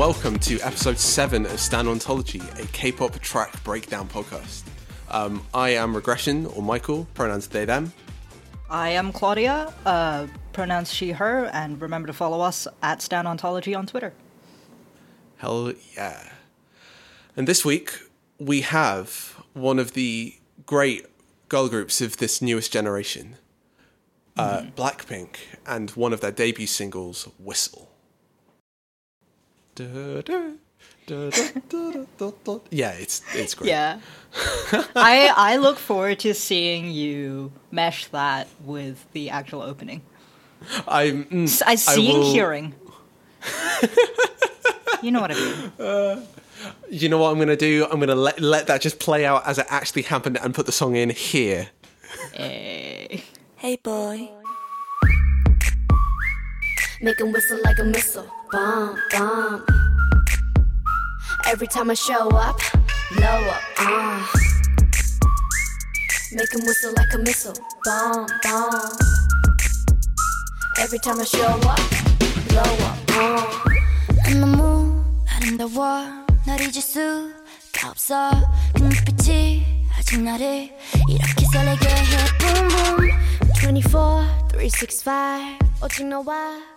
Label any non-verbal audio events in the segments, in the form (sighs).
welcome to episode 7 of Stan Ontology, a K pop track breakdown podcast. Um, I am Regression, or Michael, pronouns they, them. I am Claudia, uh, pronouns she, her, and remember to follow us at Stan Ontology on Twitter. Hell yeah. And this week, we have one of the great girl groups of this newest generation, uh, Blackpink, and one of their debut singles, Whistle. Da, da. Yeah, it's it's great. Yeah. (laughs) I I look forward to seeing you mesh that with the actual opening. I'm. mm, S- I seeing, will- hearing. (laughs) you know what I mean. You know what I'm gonna do? I'm gonna let let that just play out as it actually happened and put the song in here. Eh. Hey boy. Make him whistle like a missile Bomb, bomb. Every time I show up, blow up. Uh. Make him whistle like a missile. Bomb, bomb. Every time I show up, blow up. Uh. 너무 아름다워 날 잊을 수가 없어 그 눈빛이 아직 나를 이렇게 설레게 해 Boom boom 24, 365 오직 너와 같이 하고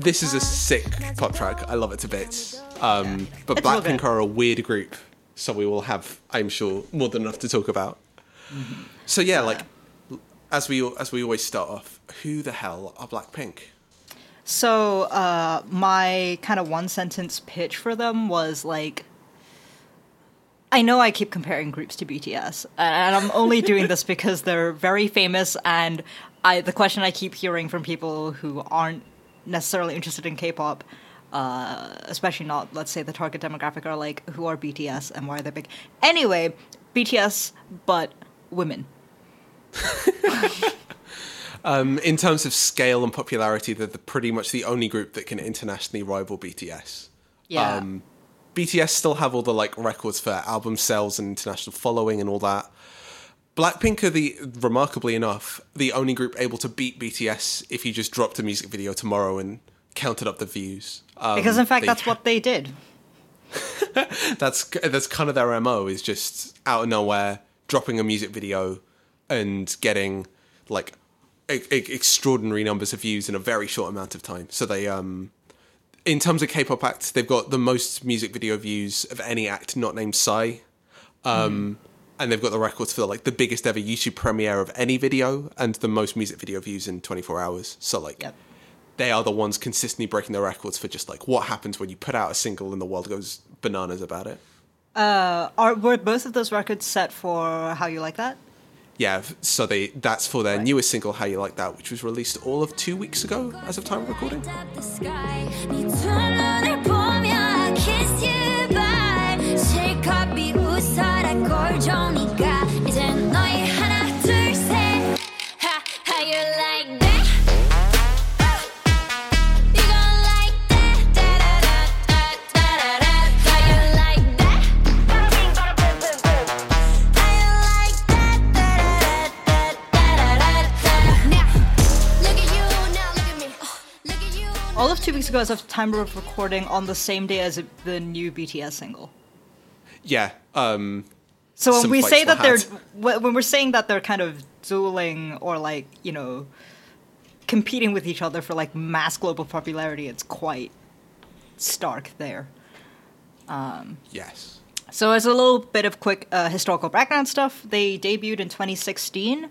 this is a sick pop track. I love it to bits. Um, but It's Blackpink good. are a weird group, so we will have, I'm sure, more than enough to talk about. So yeah, like as we as we always start off, who the hell are Blackpink? So, uh, my kind of one sentence pitch for them was like, I know I keep comparing groups to BTS, and I'm only (laughs) doing this because they're very famous. And I, the question I keep hearing from people who aren't necessarily interested in K-pop, uh, especially not, let's say, the target demographic, are like, who are BTS and why are they big? Anyway, BTS, but women. (laughs) Um, in terms of scale and popularity, they're the, pretty much the only group that can internationally rival BTS. Yeah. Um, BTS still have all the like records for album sales and international following and all that. Blackpink are the remarkably enough the only group able to beat BTS if you just dropped a music video tomorrow and counted up the views. Um, because in fact, they that's what they did. (laughs) that's that's kind of their mo is just out of nowhere dropping a music video and getting like e- e- extraordinary numbers of views in a very short amount of time. So they um in terms of K-pop acts, they've got the most music video views of any act not named Psy. Um and they've got the records for like the biggest ever YouTube premiere of any video and the most music video views in 24 hours. So like Yep. they are the ones consistently breaking the records for just like what happens when you put out a single and the world goes bananas about it. Uh, are were both of those records set for How You Like That? Yeah, so they that's for their newest single "How You Like That," which was released all of two weeks ago as of time of recording. the sky 네 두 눈을 보며 kiss you bye 실컷 비웃어라 꼴종이가 이제 너희 하나 둘셋 Ha, how you like that? You gon' like that? Da-da-da-da-da-da-da. How you like that? How you like that? Da-da-da-da-da-da-da. Now, look at you, now look at me. Look at you. All of two weeks ago, as of time of recording, on the same day as the new BTS single. Yeah, um, so when Some we say that they're when we're saying that they're kind of dueling or like you know competing with each other for like mass global popularity, it's quite stark there. yes, So as a little bit of quick uh, historical background stuff, they debuted in 2016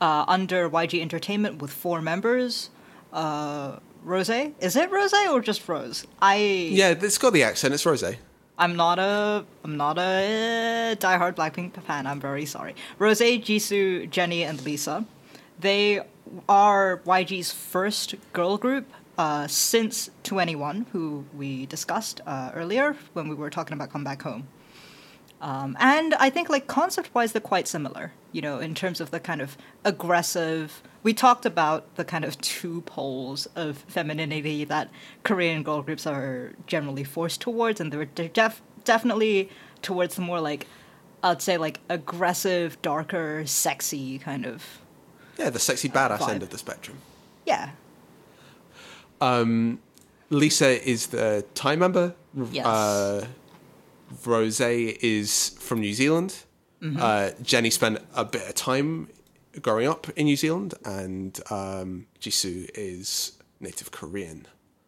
uh, under YG Entertainment with four members. Uh, Rose, is it Rose or just Rose? I yeah, it's got the accent. It's Rose. I'm not a I'm not a diehard Blackpink fan. I'm very sorry. Rose, Jisoo, Jennie, and Lisa. They are YG's first girl group uh, since 2NE1, who we discussed uh, earlier when we were talking about Come Back Home. Um, and I think, like concept-wise, they're quite similar. You know, in terms of the kind of aggressive. We talked about the kind of two poles of femininity that Korean girl groups are generally forced towards, and they're they're def- definitely towards the more like, I'd say like aggressive, darker, sexy kind of. Yeah, the sexy badass vibe. end of the spectrum. Yeah, Lisa is the Thai member. Yes. Uh, Rose is from New Zealand. Mm-hmm. Uh, Jennie spent a bit of time growing up in New Zealand, and um, Jisoo is native Korean.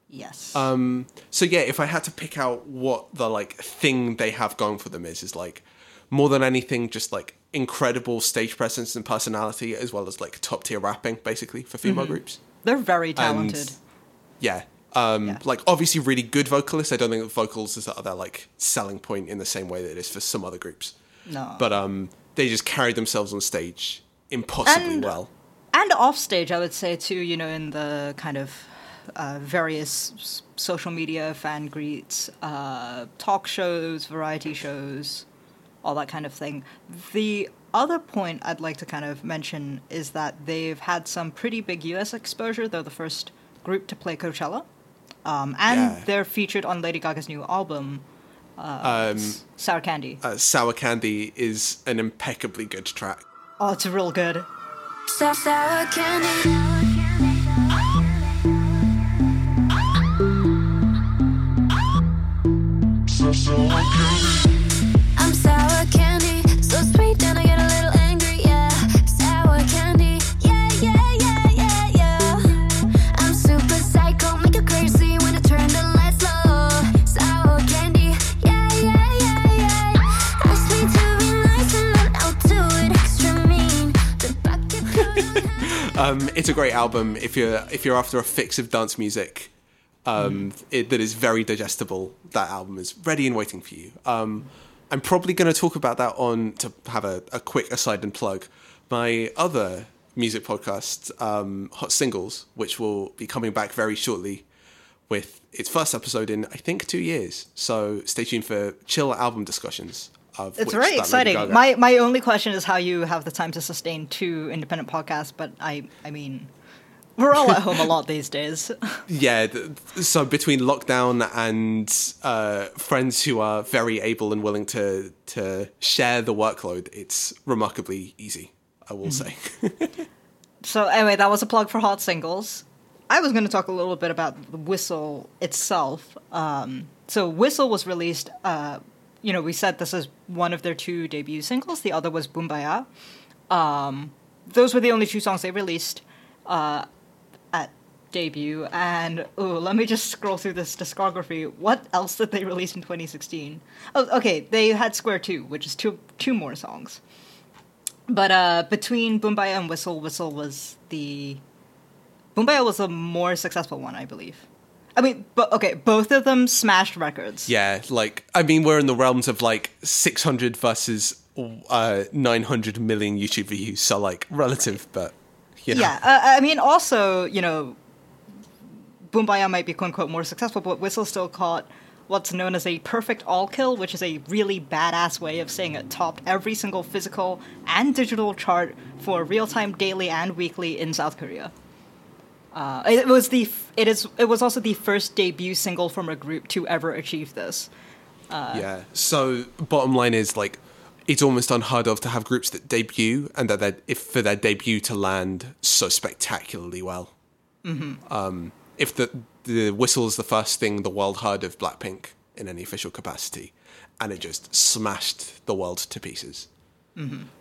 Yes. Um, so yeah, if I had to pick out what the like thing they have going for them is, is like more than anything, just like incredible stage presence and personality, as well as like top tier rapping, basically for female groups. They're very talented. Yeah. Um, Yeah. like obviously really good vocalists. I don't think that vocals is their like selling point in the same way that it is for some other groups. no. But um, they just carry themselves on stage impossibly And- well. and off stage, I would say too. You know, in the kind of uh, various social media fan greets, uh, talk shows, variety shows, all that kind of thing. The other point I'd like to kind of mention is that they've had some pretty big U.S. exposure. They're the first group to play Coachella, um, and Yeah. they're featured on Lady Gaga's new album, Um, Sour Candy. uh, Sour Candy is an impeccably good track. Oh, it's real good. Sour, candy. Um, it's a great album if you're if you're after a fix of dance music um, it, that is very digestible. That album is ready and waiting for you. Um, I'm probably going to talk about that on to have a, a quick aside and plug my other music podcast, um, Hot Singles, which will be coming back very shortly with its first episode in I think two years. So stay tuned for chill album discussions. Of It's very exciting. My my only question is how you have the time to sustain two independent podcasts. But I I mean, we're all at home a lot these days. (laughs) yeah th- so between lockdown and uh, friends who are very able and willing to to share the workload it's remarkably easy i will say (laughs) so anyway, that was a plug for hot singles. I was going to talk a little bit about the Whistle itself. Um, so Whistle was released. Uh, you know, we said this is one of their two debut singles. The other was Boombayah. Um, those were the only two songs they released uh, at debut. And ooh, let me just scroll through this discography. What else did they release in 2016? Oh, okay, they had Square Two, which is two two more songs. But uh, between Boombayah and Whistle, Whistle was the Boombayah was the more successful one, I believe. I mean, but okay, both of them smashed records. yeah like i mean we're in the realms of like 600 versus uh, 900 million youtube views so like relative but you know Yeah, uh, I mean, also, you know, Boombayah might be quote unquote more successful, but Whistle still caught what's known as a perfect all kill, which is a really badass way of saying it topped every single physical and digital chart for real time, daily, and weekly in South Korea. Uh, it was the f- it is it was also the first debut single from a group to ever achieve this. yeah. So bottom line is like it's almost unheard of to have groups that debut and that if for their debut to land so spectacularly well. Mm-hmm. Um, if the the whistle is the first thing the world heard of Blackpink in any official capacity, and it just smashed the world to pieces.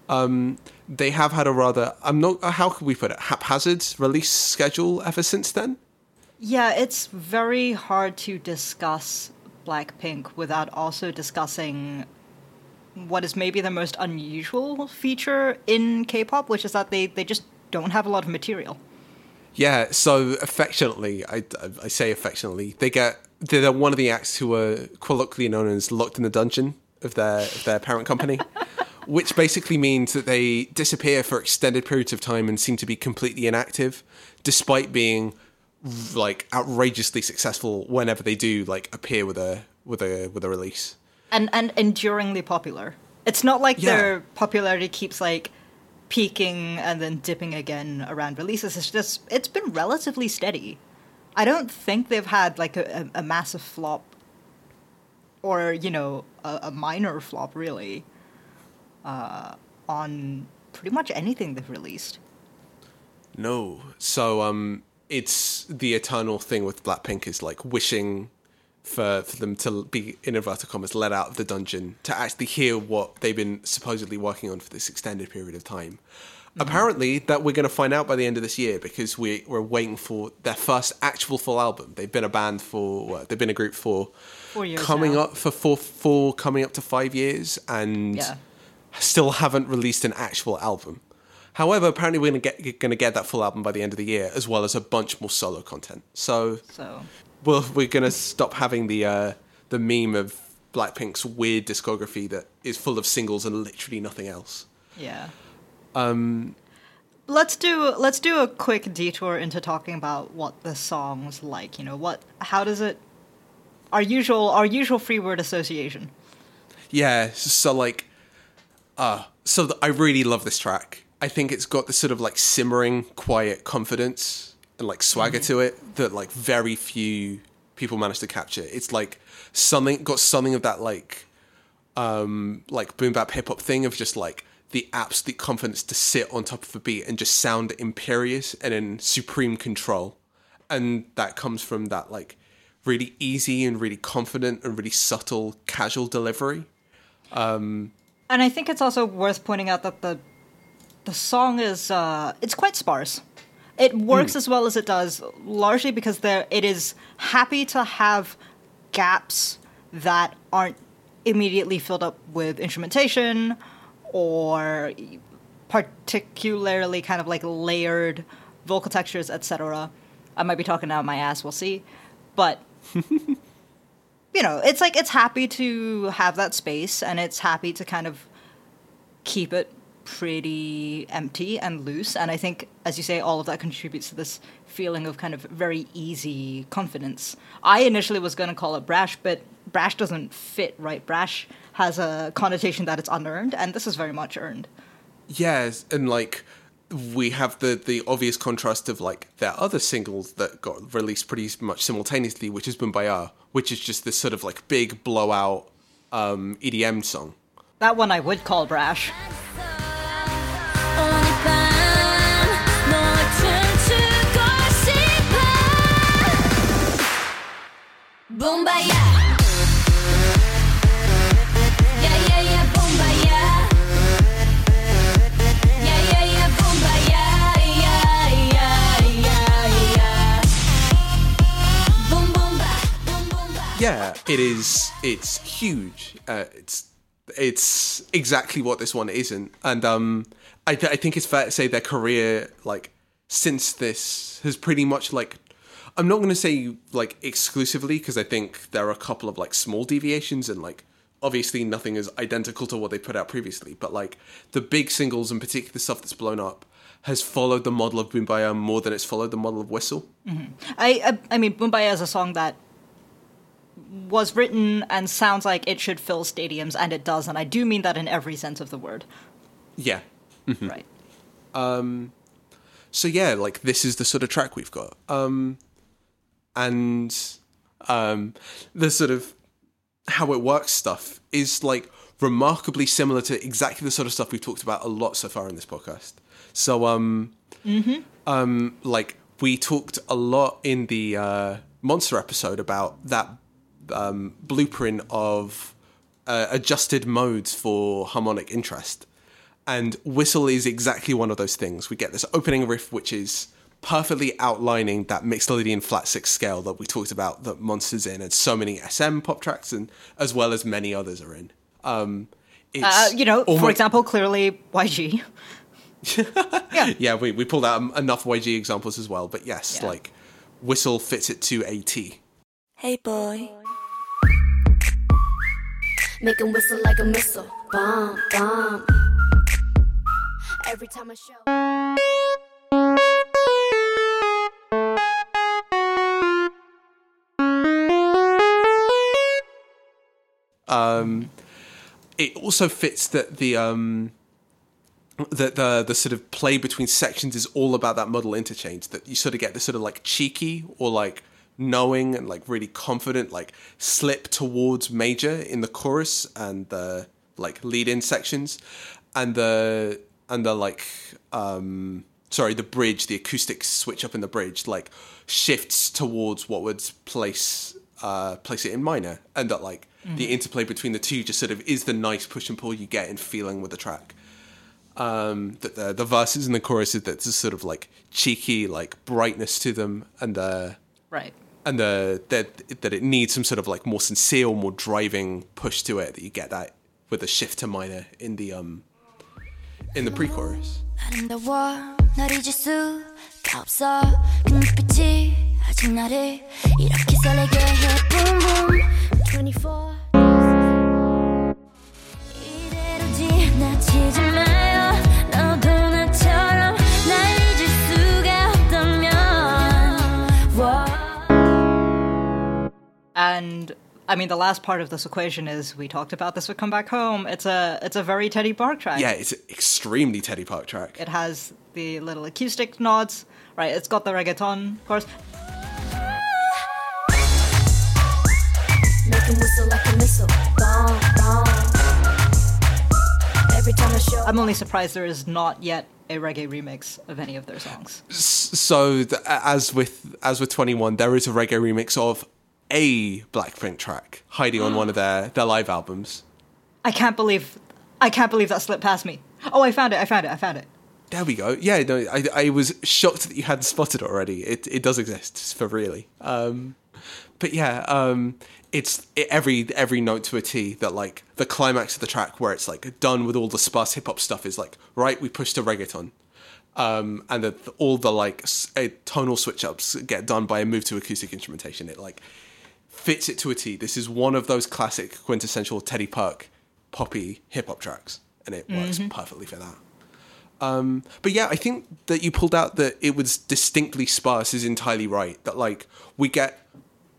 Um, they have had a rather I'm not how could we put it haphazard release schedule ever since then. Yeah, it's very hard to discuss Blackpink without also discussing what is maybe the most unusual feature in K-pop, which is that they, they just don't have a lot of material. Yeah, so affectionately, I, I say affectionately, they get they're one of the acts who are colloquially known as locked in the dungeon of their of their parent company, (laughs) which basically means that they disappear for extended periods of time and seem to be completely inactive, despite being like outrageously successful whenever they do like appear with a with a with a release. And and enduringly popular. It's not like Yeah. their popularity keeps like peaking and then dipping again around releases. It's just it's been relatively steady. I don't think they've had like a, a, massive flop or, you know, a, a minor flop really uh, on pretty much anything they've released. No. So um it's the eternal thing with Blackpink is like wishing for for them to be in inverted commas let out of the dungeon to actually hear what they've been supposedly working on for this extended period of time. Apparently, that we're going to find out by the end of this year because we we're waiting for their first actual full album. They've been a band for they've been a group for Four years coming now. up for four, four coming up to five years, and Yeah. Still haven't released an actual album. However, apparently we're gonna get gonna get that full album by the end of the year, as well as a bunch more solo content. So, So well, we're gonna stop having the uh, the meme of Blackpink's weird discography that is full of singles and literally nothing else. yeah. Um. Let's do let's do a quick detour into talking about what the song's like. You know what? How does it? Our usual our usual free word association. Yeah, so like, uh, so th- I really love this track. I think it's got this sort of like simmering, quiet confidence and like swagger to it that like very few people manage to capture. It's like something got something of that like, um, like boom bap hip hop thing of just like the absolute confidence to sit on top of a beat and just sound imperious and in supreme control, and that comes from that like really easy and really confident and really subtle casual delivery. And I think it's also worth pointing out that the the song is uh, it's quite sparse. It works as well as it does, largely because there it is happy to have gaps that aren't immediately filled up with instrumentation or particularly kind of like layered vocal textures, etc. I might be talking out my ass, we'll see. But (laughs) you know, it's like it's happy to have that space and it's happy to kind of keep it pretty empty and loose. And I think, as you say, all of that contributes to this feeling of kind of very easy confidence. I initially was going to call it brash, but brash doesn't fit, right? Brash has a connotation that it's unearned, and this is very much earned. Yes, and like we have the the obvious contrast of like their other singles that got released pretty much simultaneously, which is Boombayah, which is just this sort of like big blowout um, EDM song. That one I would call brash. 오 Yeah, it is. It's huge. Uh, it's it's exactly what this one isn't, and um, I th- I think it's fair to say their career like since this has pretty much like. I'm not going to say like exclusively because I think there are a couple of like small deviations and like obviously nothing is identical to what they put out previously, but like the big singles and particularly the stuff that's blown up has followed the model of Boombayah more than it's followed the model of Whistle. I, I I mean, Boombayah is a song that was written and sounds like it should fill stadiums, and it does, and I do mean that in every sense of the word. Yeah, Right. so yeah, like this is the sort of track we've got. Um and um the sort of how it works stuff is like remarkably similar to exactly the sort of stuff we've talked about a lot so far in this podcast. So um um like we talked a lot in the uh monster episode about that um blueprint of uh, adjusted modes for harmonic interest. And Whistle is exactly one of those things. We get this opening riff, which is perfectly outlining that Mixolydian flat six scale that we talked about that Monsters in, and so many SM pop tracks, and as well as many others are in. Um, it's Uh, you know, for example, clearly YG. (laughs) yeah. yeah, we, we pulled out enough YG examples as well, but yes, Yeah. like Whistle fits it to a T. Hey boy. Make him whistle like a missile. Bomb, bomb. Every time I show. Um, it also fits that the um, that the the sort of play between sections is all about that modal interchange. That you sort of get this sort of like cheeky or like knowing and like really confident like slip towards major in the chorus and the like lead in sections, and the and the like um sorry, the bridge, the acoustic switch up in the bridge, like shifts towards what would place uh, place it in minor, and that like the interplay between the two just sort of is the nice push and pull you get in feeling with the track. Um, that the the verses and the choruses that's a sort of like cheeky like brightness to them, and the Right. And the that that it needs some sort of like more sincere or more driving push to it that you get that with a shift to minor in the um in the pre-chorus. And I mean, the last part of this equation is we talked about this with "Come Back Home." It's a it's a very Teddy Park track. Yeah, it's an extremely Teddy Park track. It has the little acoustic nods, right? It's got the reggaeton, of course. Make 'em whistle like a missile Bomb, bomb Every time I show I'm only surprised there is not yet a reggae remix of any of their songs. so th- as with as with 2NE1 there is a reggae remix of a blackpink track hiding on one of their their live albums I can't believe, I can't believe that slipped past me. Oh, I found it! I found it! I found it! there we go yeah no i, I was shocked that you hadn't spotted it already it, it does exist for really um but yeah um it's it, every every note to a t that like the climax of the track where it's like done with all the sparse hip-hop stuff is like right we push to reggaeton um, and that all the like s- uh, tonal switch ups get done by a move to acoustic instrumentation. It like fits it to a T. This is one of those classic quintessential Teddy Park poppy hip hop tracks, and it works perfectly for that. Um, but yeah, I think that you pulled out that it was distinctly sparse is entirely right. That like we get,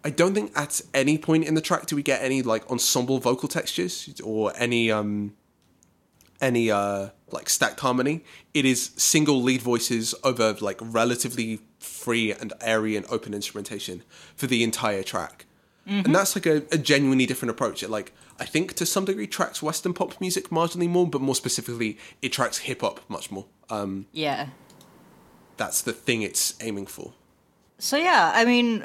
I don't think at any point in the track do we get any like ensemble vocal textures or any um any uh like stacked harmony. It is single lead voices over like relatively free and airy and open instrumentation for the entire track. And that's like a, a genuinely different approach. It like I think to some degree tracks Western pop music marginally more, but more specifically it tracks hip hop much more. Um Yeah. that's the thing it's aiming for. So yeah, I mean,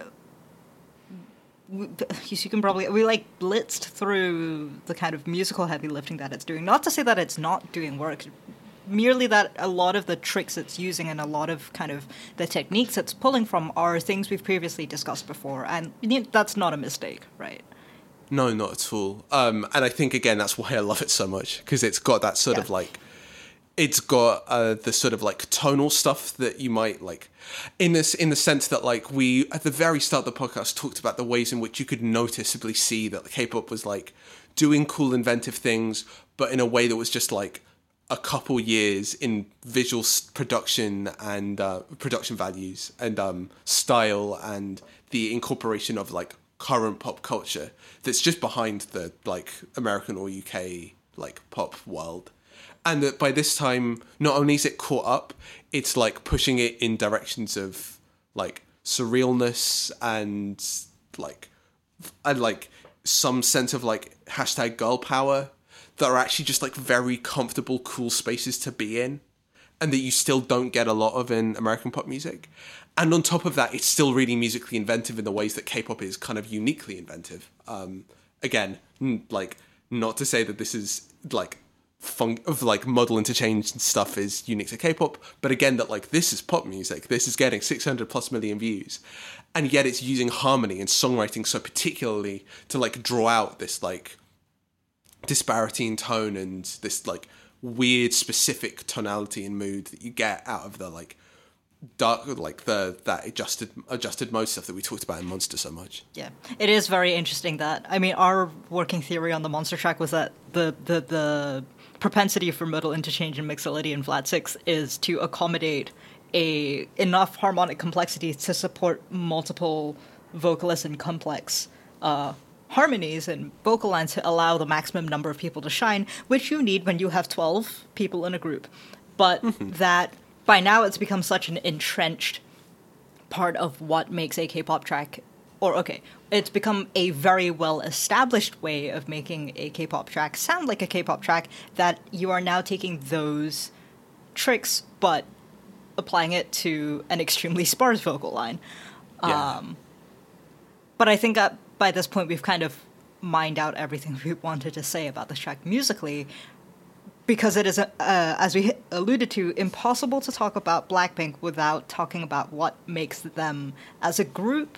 (laughs) you can probably we like blitzed through the kind of musical heavy lifting that it's doing. Not to say that it's not doing work, merely that a lot of the tricks it's using and a lot of kind of the techniques it's pulling from are things we've previously discussed before, and that's not a mistake, right? No, not at all. Um, and I think again that's why I love it so much because it's got that sort of like, it's got uh, the sort of like tonal stuff that you might like, in this in the sense that like we at the very start of the podcast talked about the ways in which you could noticeably see that the K-pop was like doing cool inventive things, but in a way that was just like a couple years in visual production and uh, production values and um, style and the incorporation of like current pop culture that's just behind the like American or UK like pop world. And that by this time, not only is it caught up, it's like pushing it in directions of like surrealness and like and like some sense of like hashtag girl power that are actually just like very comfortable, cool spaces to be in, and that you still don't get a lot of in American pop music. And on top of that, it's still really musically inventive in the ways that K-pop is kind of uniquely inventive. Um, again, like not to say that this is like fun of like modal interchange and stuff is unique to K-pop, but again that like this is pop music. This is getting 600 plus million views, and yet it's using harmony and songwriting so particularly to like draw out this like disparity in tone and this like weird specific tonality and mood that you get out of the like dark like the that adjusted adjusted mode stuff that we talked about in Monster so much. Yeah, it is very interesting that I mean our working theory on the monster track was that the the the propensity for modal interchange in mixolydian and flat six is to accommodate a enough harmonic complexity to support multiple vocalists and complex uh, harmonies and vocal lines to allow the maximum number of people to shine, which you need when you have twelve people in a group. But that by now it's become such an entrenched part of what makes a K-pop track or okay, it's become a very well established way of making a K-pop track sound like a K-pop track that you are now taking those tricks but applying it to an extremely sparse vocal line. Yeah. Um, but I think that by this point we've kind of mined out everything (laughs) we wanted to say about this track musically, because it is, uh, as we alluded to, impossible to talk about Blackpink without talking about what makes them as a group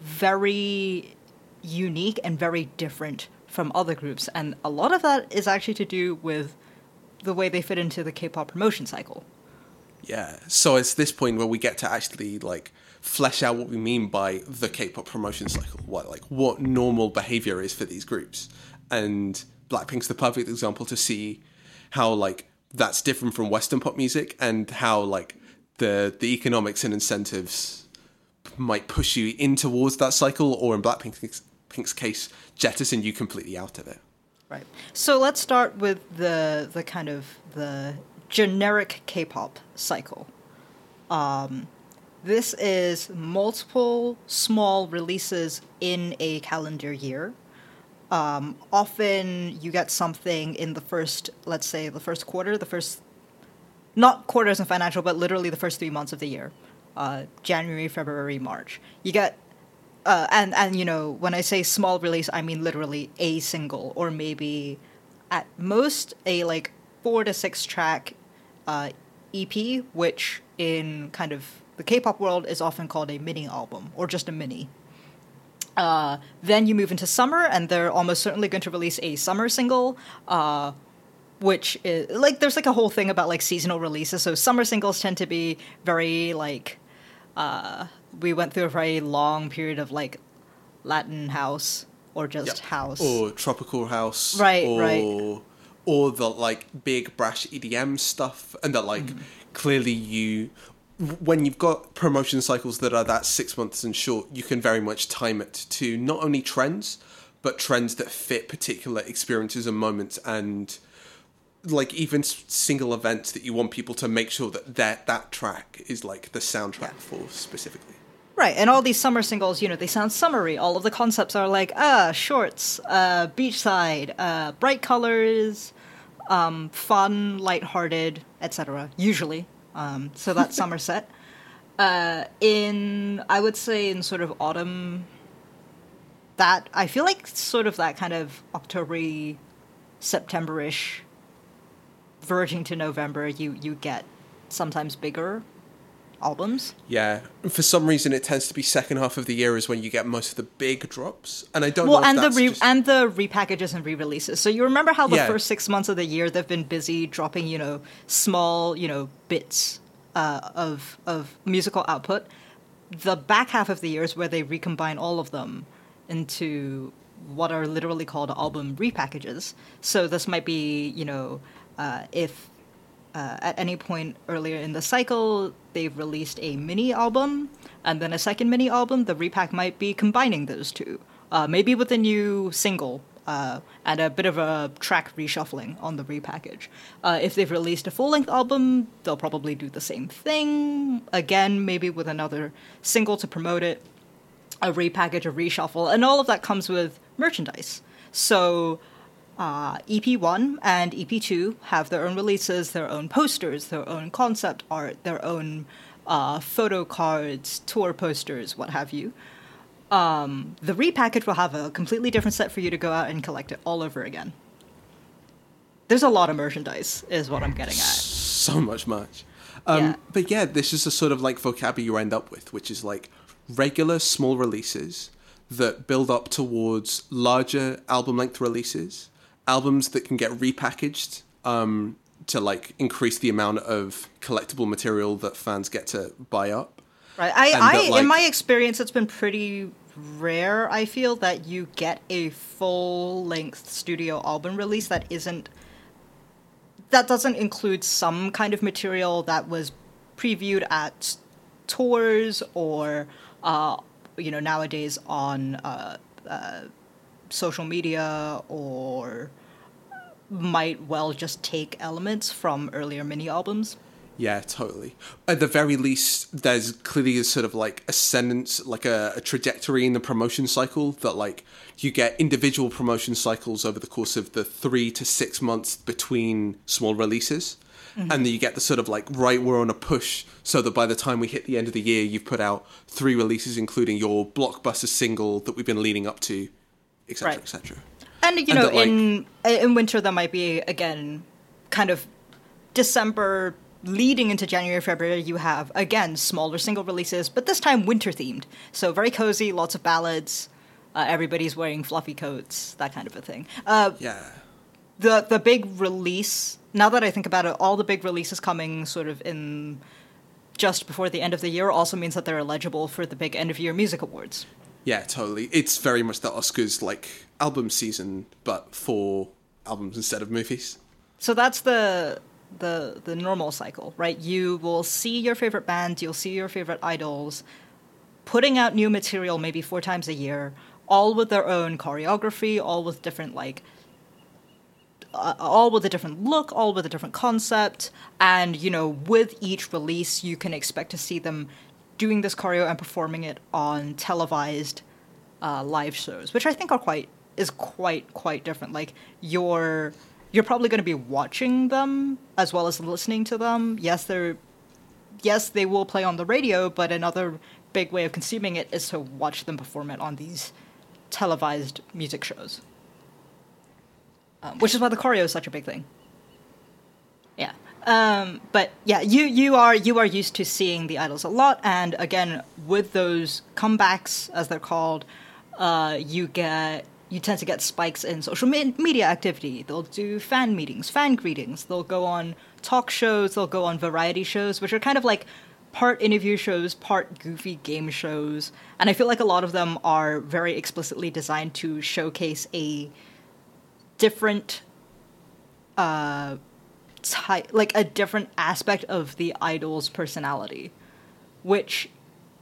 very unique and very different from other groups, and a lot of that is actually to do with the way they fit into the K-pop promotion cycle. Yeah. So it's this point where we get to actually like flesh out what we mean by the K-pop promotion cycle. What like what normal behavior is for these groups. And Blackpink's the perfect example to see how like that's different from Western pop music and how like the the economics and incentives might push you in towards that cycle or in Blackpink's Pink's case jettison you completely out of it. Right. So let's start with the the kind of the generic K-pop cycle. Um, this is multiple small releases in a calendar year. Um, often you get something in the first, let's say, the first quarter, the first, not quarters in financial, but literally the first three months of the year, uh, January, February, March. You get uh, and and you know when I say small release, I mean literally a single or maybe at most a like four to six track uh, EP, which in kind of the K-pop world is often called a mini album or just a mini. Uh, then you move into summer, and they're almost certainly going to release a summer single. Uh, which is like there's like a whole thing about like seasonal releases. So summer singles tend to be very like uh, we went through a very long period of like Latin house or just Yep. house. Or tropical house. Right, or, right. Or the like big brash EDM stuff, and that like Mm-hmm. clearly you, when you've got promotion cycles that are that six months and short, you can very much time it to not only trends, but trends that fit particular experiences and moments and like even single events that you want people to make sure that that that track is like the soundtrack Yeah. for specifically. Right, and all these summer singles, you know, they sound summery. All of the concepts are like, ah, shorts, uh, beachside, uh, bright colors, um, fun, lighthearted, etc. Usually, um, so that's (laughs) Somerset. Uh, in, I would say, in sort of autumn, that I feel like sort of that kind of October, September-ish, verging to November, you you get sometimes bigger albums. Yeah, for some reason it tends to be second half of the year is when you get most of the big drops, and I don't well, and the re- just- and the repackages and re-releases. So you remember how the Yeah. first six months of the year they've been busy dropping, you know, small, you know, bits uh, of of musical output. The back half of the year is where they recombine all of them into what are literally called album repackages. So this might be, you know, uh, if uh, at any point earlier in the cycle they've released a mini album and then a second mini album, the repack might be combining those two, uh, maybe with a new single. Uh, and a bit of a track reshuffling on the repackage. Uh, if they've released a full length album, they'll probably do the same thing. Again, maybe with another single to promote it a repackage, a reshuffle, and all of that comes with merchandise. So uh, EP1 and EP2 have their own releases, their own posters, their own concept art, their own uh, photo cards, tour posters, what have you. Um, the repackage will have a completely different set for you to go out and collect it all over again. There's a lot of merchandise, is what I'm getting at. so much merch. Um, Yeah. But yeah, this is the sort of like vocabulary you end up with, which is like regular small releases that build up towards larger album length releases, albums that can get repackaged um, to like increase the amount of collectible material that fans get to buy up. Right. I, And I that, like- in my experience, it's been pretty rare. I feel that you get a full length studio album release that isn't that doesn't include some kind of material that was previewed at tours or uh, you know nowadays on uh, uh, social media or might well just take elements from earlier mini albums. Yeah, totally. At the very least, there's clearly a sort of like ascendance, like a, a trajectory in the promotion cycle that like you get individual promotion cycles over the course of the three to six months between small releases. Mm-hmm. and then you get the sort of like right we're on a push so that by the time we hit the end of the year you've put out three releases including your blockbuster single that we've been leading up to etc Right. etc And you And know, that, like- in in winter there might be again, kind of December leading into January, February. You have again smaller single releases, but this time winter themed. So very cozy, lots of ballads. Uh, everybody's wearing fluffy coats, that kind of a thing. Uh, yeah the the big release. Now that I think about it, all the big releases coming sort of in just before the end of the year also means that they're eligible for the big end of year music awards. Yeah totally it's very much the oscars like album season but for albums instead of movies So that's the the the normal cycle, right? You will see your favorite band, you'll see your favorite idols putting out new material maybe four times a year, all with their own choreography, all with different like uh, all with a different look, all with a different concept, and you know, with each release, you can expect to see them doing this choreo and performing it on televised uh, live shows, which I think are quite is quite quite different. Like you're you're probably going to be watching them as well as listening to them. Yes, they're yes they will play on the radio, but another big way of consuming it is to watch them perform it on these televised music shows. Um, which is why the choreo is such a big thing. Yeah. Um, but yeah, you you are you are used to seeing the idols a lot, and again with those comebacks as they're called, uh, you get you tend to get spikes in social me- media activity. They'll do fan meetings, fan greetings. They'll go on talk shows. They'll go on variety shows, which are kind of like part interview shows, part goofy game shows. And I feel like a lot of them are very explicitly designed to showcase a different uh type like a different aspect of the idol's personality which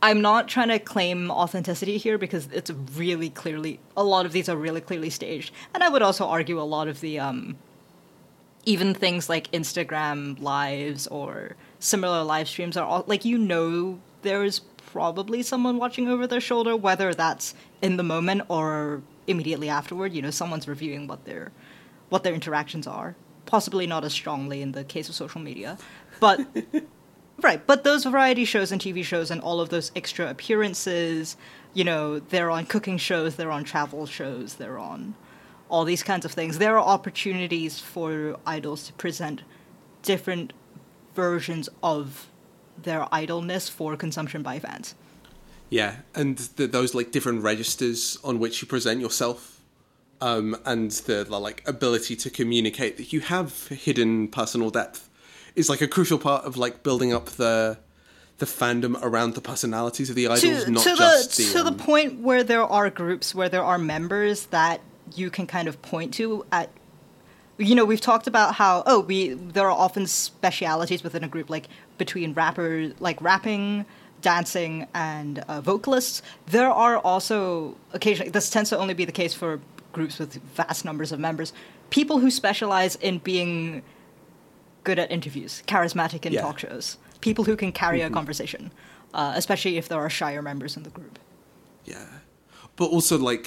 i'm not trying to claim authenticity here because it's really clearly a lot of these are really clearly staged. And i would also argue a lot of the um even things like instagram lives or similar live streams are all like you know there's probably someone watching over their shoulder whether that's in the moment or immediately afterward you know someone's reviewing what their what their interactions are possibly not as strongly in the case of social media but (laughs) right but those variety shows and tv shows and all of those extra appearances you know they're on cooking shows they're on travel shows they're on all these kinds of things. There are opportunities for idols to present different versions of their idleness for consumption by fans. Yeah, and the, those like different registers on which you present yourself, um, and the, the like ability to communicate that you have hidden personal depth is like a crucial part of like building up the the fandom around the personalities of the idols, to, not to just the, the, to the um, point where there are groups where there are members that you can kind of point to at you know we've talked about how oh we there are often specialities within a group like between rappers like rapping dancing and uh, vocalists. There are also occasionally this tends to only be the case for groups with vast numbers of members people who specialize in being good at interviews charismatic in Yeah. talk shows people who can carry a conversation uh, especially if there are shyer members in the group Yeah. But also, like,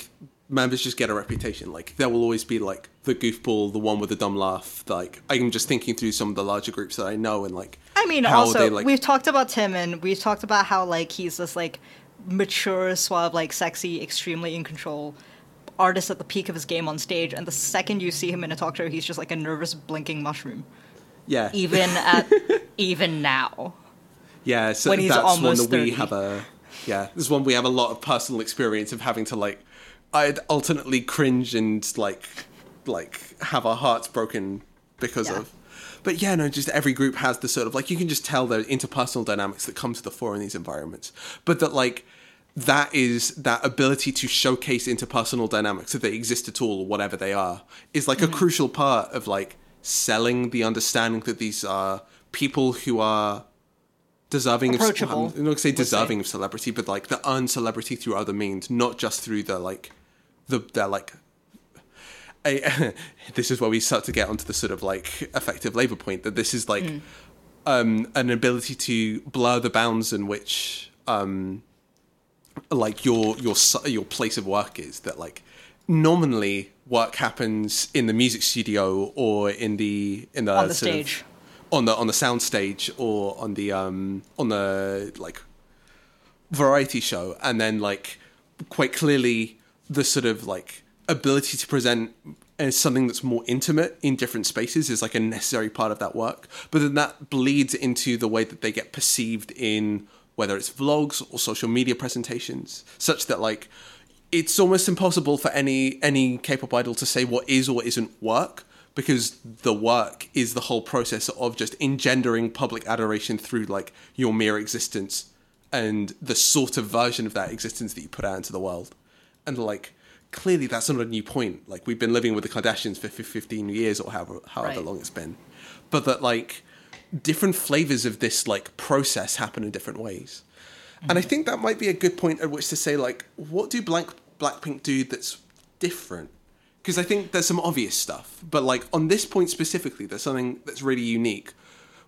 members just get a reputation. Like, there will always be, like, the goofball, the one with the dumb laugh. Like, I'm just thinking through some of the larger groups that I know and, like, I mean, also they, like, we've talked about Tim, and we've talked about how like he's this like mature, suave, like sexy, extremely in control artist at the peak of his game on stage. And the second you see him in a talk show, he's just like a nervous, blinking mushroom. yeah. Even at (laughs) even now, Yeah, so when he's that's one almost that we 30. have a yeah. This is one we have a lot of personal experience of having to like I'd alternately cringe and like like have our hearts broken because Yeah. of. But yeah, no, just every group has the sort of like you can just tell the interpersonal dynamics that come to the fore in these environments. But that like that is that ability to showcase interpersonal dynamics if they exist at all, or whatever they are, is like Mm-hmm. a crucial part of like selling the understanding that these are people who are deserving Approachable, of I'm not say. deserving of celebrity, but like the earn celebrity through other means, not just through the like the their like I, (laughs) this is where we start to get onto the sort of like effective labor point that this is like Mm. um an ability to blur the bounds in which um like your your your place of work is that like nominally work happens in the music studio or in the in the, On the sort of- stage. on the on the soundstage or on the um on the like variety show and then like quite clearly the sort of like ability to present as something that's more intimate in different spaces is like a necessary part of that work but then that bleeds into the way that they get perceived in whether it's vlogs or social media presentations such that like it's almost impossible for any any k-pop idol to say what is or isn't work because the work is the whole process of just engendering public adoration through like your mere existence and the sort of version of that existence that you put out into the world. And like clearly that's not a new point. Like we've been living with the Kardashians for 15 years or however however Right. long it's been. But that like different flavors of this like process happen in different ways. And I think that might be a good point at which to say like what do Blank Blackpink do that's different? Because I think there's some obvious stuff, but like on this point specifically, there's something that's really unique,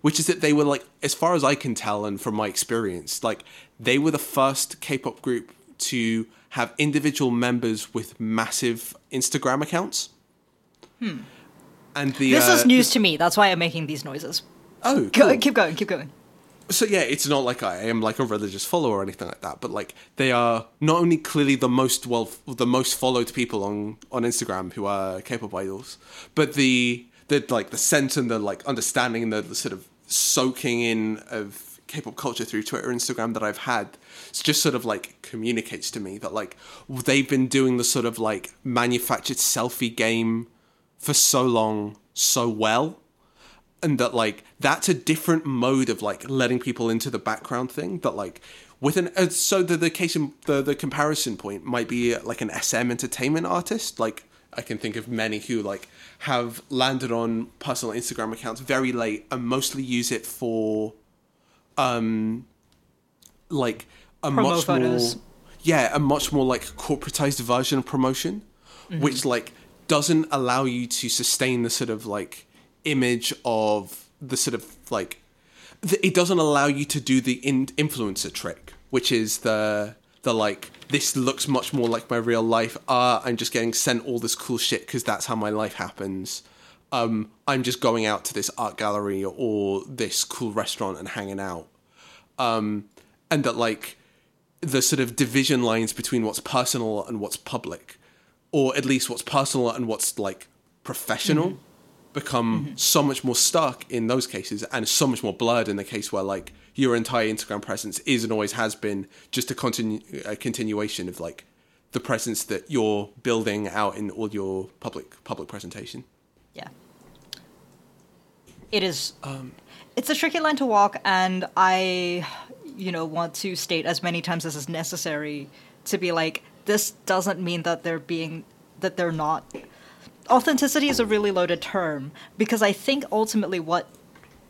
which is that they were like, as far as I can tell and from my experience, like they were the first K-pop group to have individual members with massive Instagram accounts. Hmm. And the This uh, is news to me. That's why I'm making these noises. Oh, Go. Keep going. Keep going. so yeah, it's not like I am like a religious follower or anything like that, but like they are not only clearly the most well the most followed people on on Instagram who are K-pop idols, but the the like the sense and the like understanding and the, the sort of soaking in of K-pop culture through Twitter, Instagram that I've had, it's just sort of like communicates to me that like they've been doing the sort of like manufactured selfie game for so long so well and that like that's a different mode of like letting people into the background thing that like with an uh, so the the case in, the the comparison point might be like an SM entertainment artist like I can think of many who like have landed on personal Instagram accounts very late and mostly use it for um like a Promo much photos. more yeah a much more like corporatized version of promotion which like doesn't allow you to sustain the sort of like image of the sort of like it doesn't allow you to do the in- influencer trick which is the the like this looks much more like my real life. Ah i'm just getting sent all this cool shit because that's how my life happens. Um i'm just going out to this art gallery or this cool restaurant and hanging out. Um and that like the sort of division lines between what's personal and what's public or at least what's personal and what's like professional become so much more stuck in those cases and so much more blurred in the case where like your entire Instagram presence is and always has been just a, continu- a continuation of like the presence that you're building out in all your public public presentation. Yeah. It is. um, it's a tricky line to walk, and I, you know, want to state as many times as is necessary to be like, this doesn't mean that they're being, that they're not. Authenticity is a really loaded term because I think ultimately what,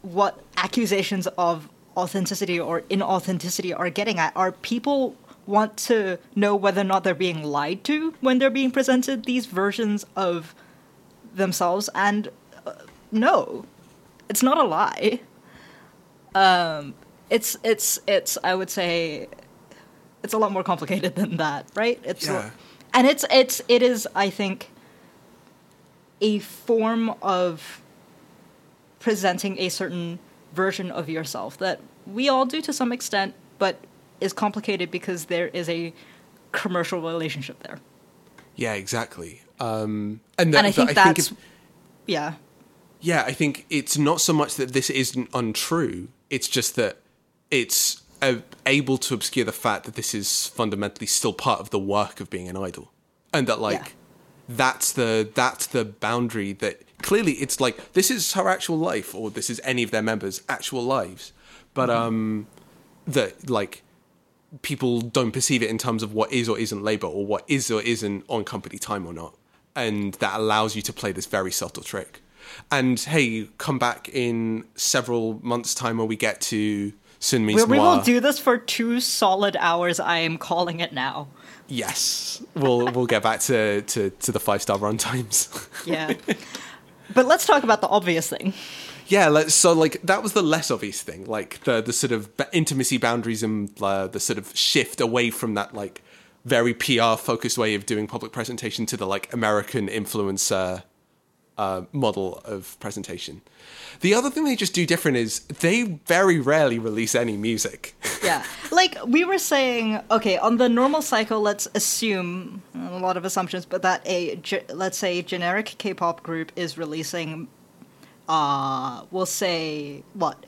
what accusations of authenticity or inauthenticity are getting at are people want to know whether or not they're being lied to when they're being presented these versions of themselves and uh, no it's not a lie um it's it's it's i would say it's a lot more complicated (laughs) than that right it's Yeah. and it's it's it is i think a form of presenting a certain version of yourself that we all do to some extent but is complicated because there is a commercial relationship there Yeah, exactly. Um, and, that, and i think that- that's if- yeah Yeah, I think it's not so much that this isn't untrue. It's just that it's uh, able to obscure the fact that this is fundamentally still part of the work of being an idol, and that like. That's the that's the boundary that clearly it's like this is her actual life, or this is any of their members' actual lives, but um, that like people don't perceive it in terms of what is or isn't labor or what is or isn't on company time or not. And that allows you to play this very subtle trick. And hey, come back in several months' time when we get to We will do this for two solid hours i am calling it now Yes, we'll we'll get back to to, to the five star run times. (laughs) Yeah. but let's talk about the obvious thing. yeah, let's, so like that was the less obvious thing, like the the sort of intimacy boundaries and uh, the sort of shift away from that like very PR focused way of doing public presentation to the like American influencer uh, model of presentation. The other thing they just do different is they very rarely release any music. (laughs) yeah like we were saying okay on the normal cycle let's assume a lot of assumptions but that a let's say generic k-pop group is releasing uh we'll say what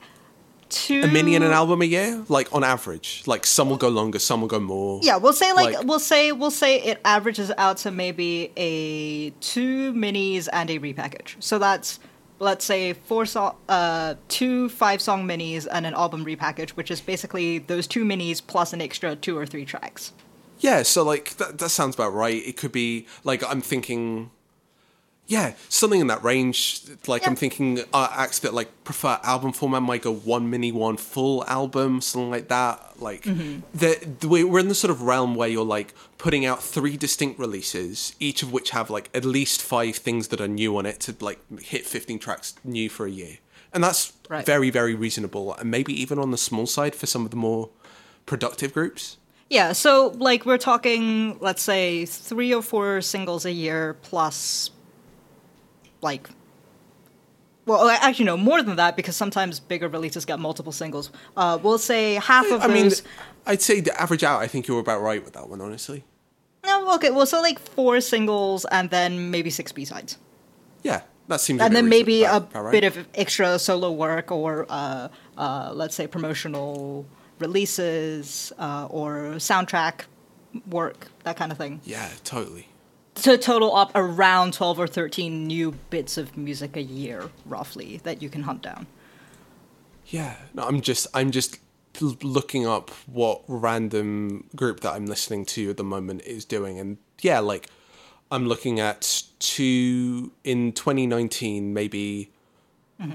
two a mini and an album a year, like on average. Like some will go longer, some will go more. yeah we'll say like, Like- we'll say we'll say it averages out to maybe a two minis and a repackage so that's let's say four song uh two five song minis and an album repackage which is basically those two minis plus an extra two or three tracks Yeah, so like that, that sounds about right. It could be like I'm thinking, yeah, something in that range. Like I'm thinking uh, acts that like prefer album format might go one mini, one full album, something like that. Like the, the way we're in the sort of realm where you're like putting out three distinct releases, each of which have like at least five things that are new on it to like hit 15 tracks new for a year, and that's Right. very very reasonable, and maybe even on the small side for some of the more productive groups. Yeah, so like we're talking, let's say three or four singles a year plus, like, well, actually no, more than that because sometimes bigger releases get multiple singles. Uh, we'll say half of I mean. I'd say the average out. I think you're about right with that one, honestly. no, okay, well, so like four singles and then maybe six B sides, Yeah, that seems. and then maybe reasonable, a about- about right. bit of extra solo work or, uh, uh, let's say, promotional releases uh, or soundtrack work, that kind of thing. Yeah, totally. To total up around 12 or 13 new bits of music a year roughly that you can hunt down Yeah, no, I'm just, I'm just looking up what random group that I'm listening to at the moment is doing, and yeah, like I'm looking at two in 2019, maybe mm-hmm.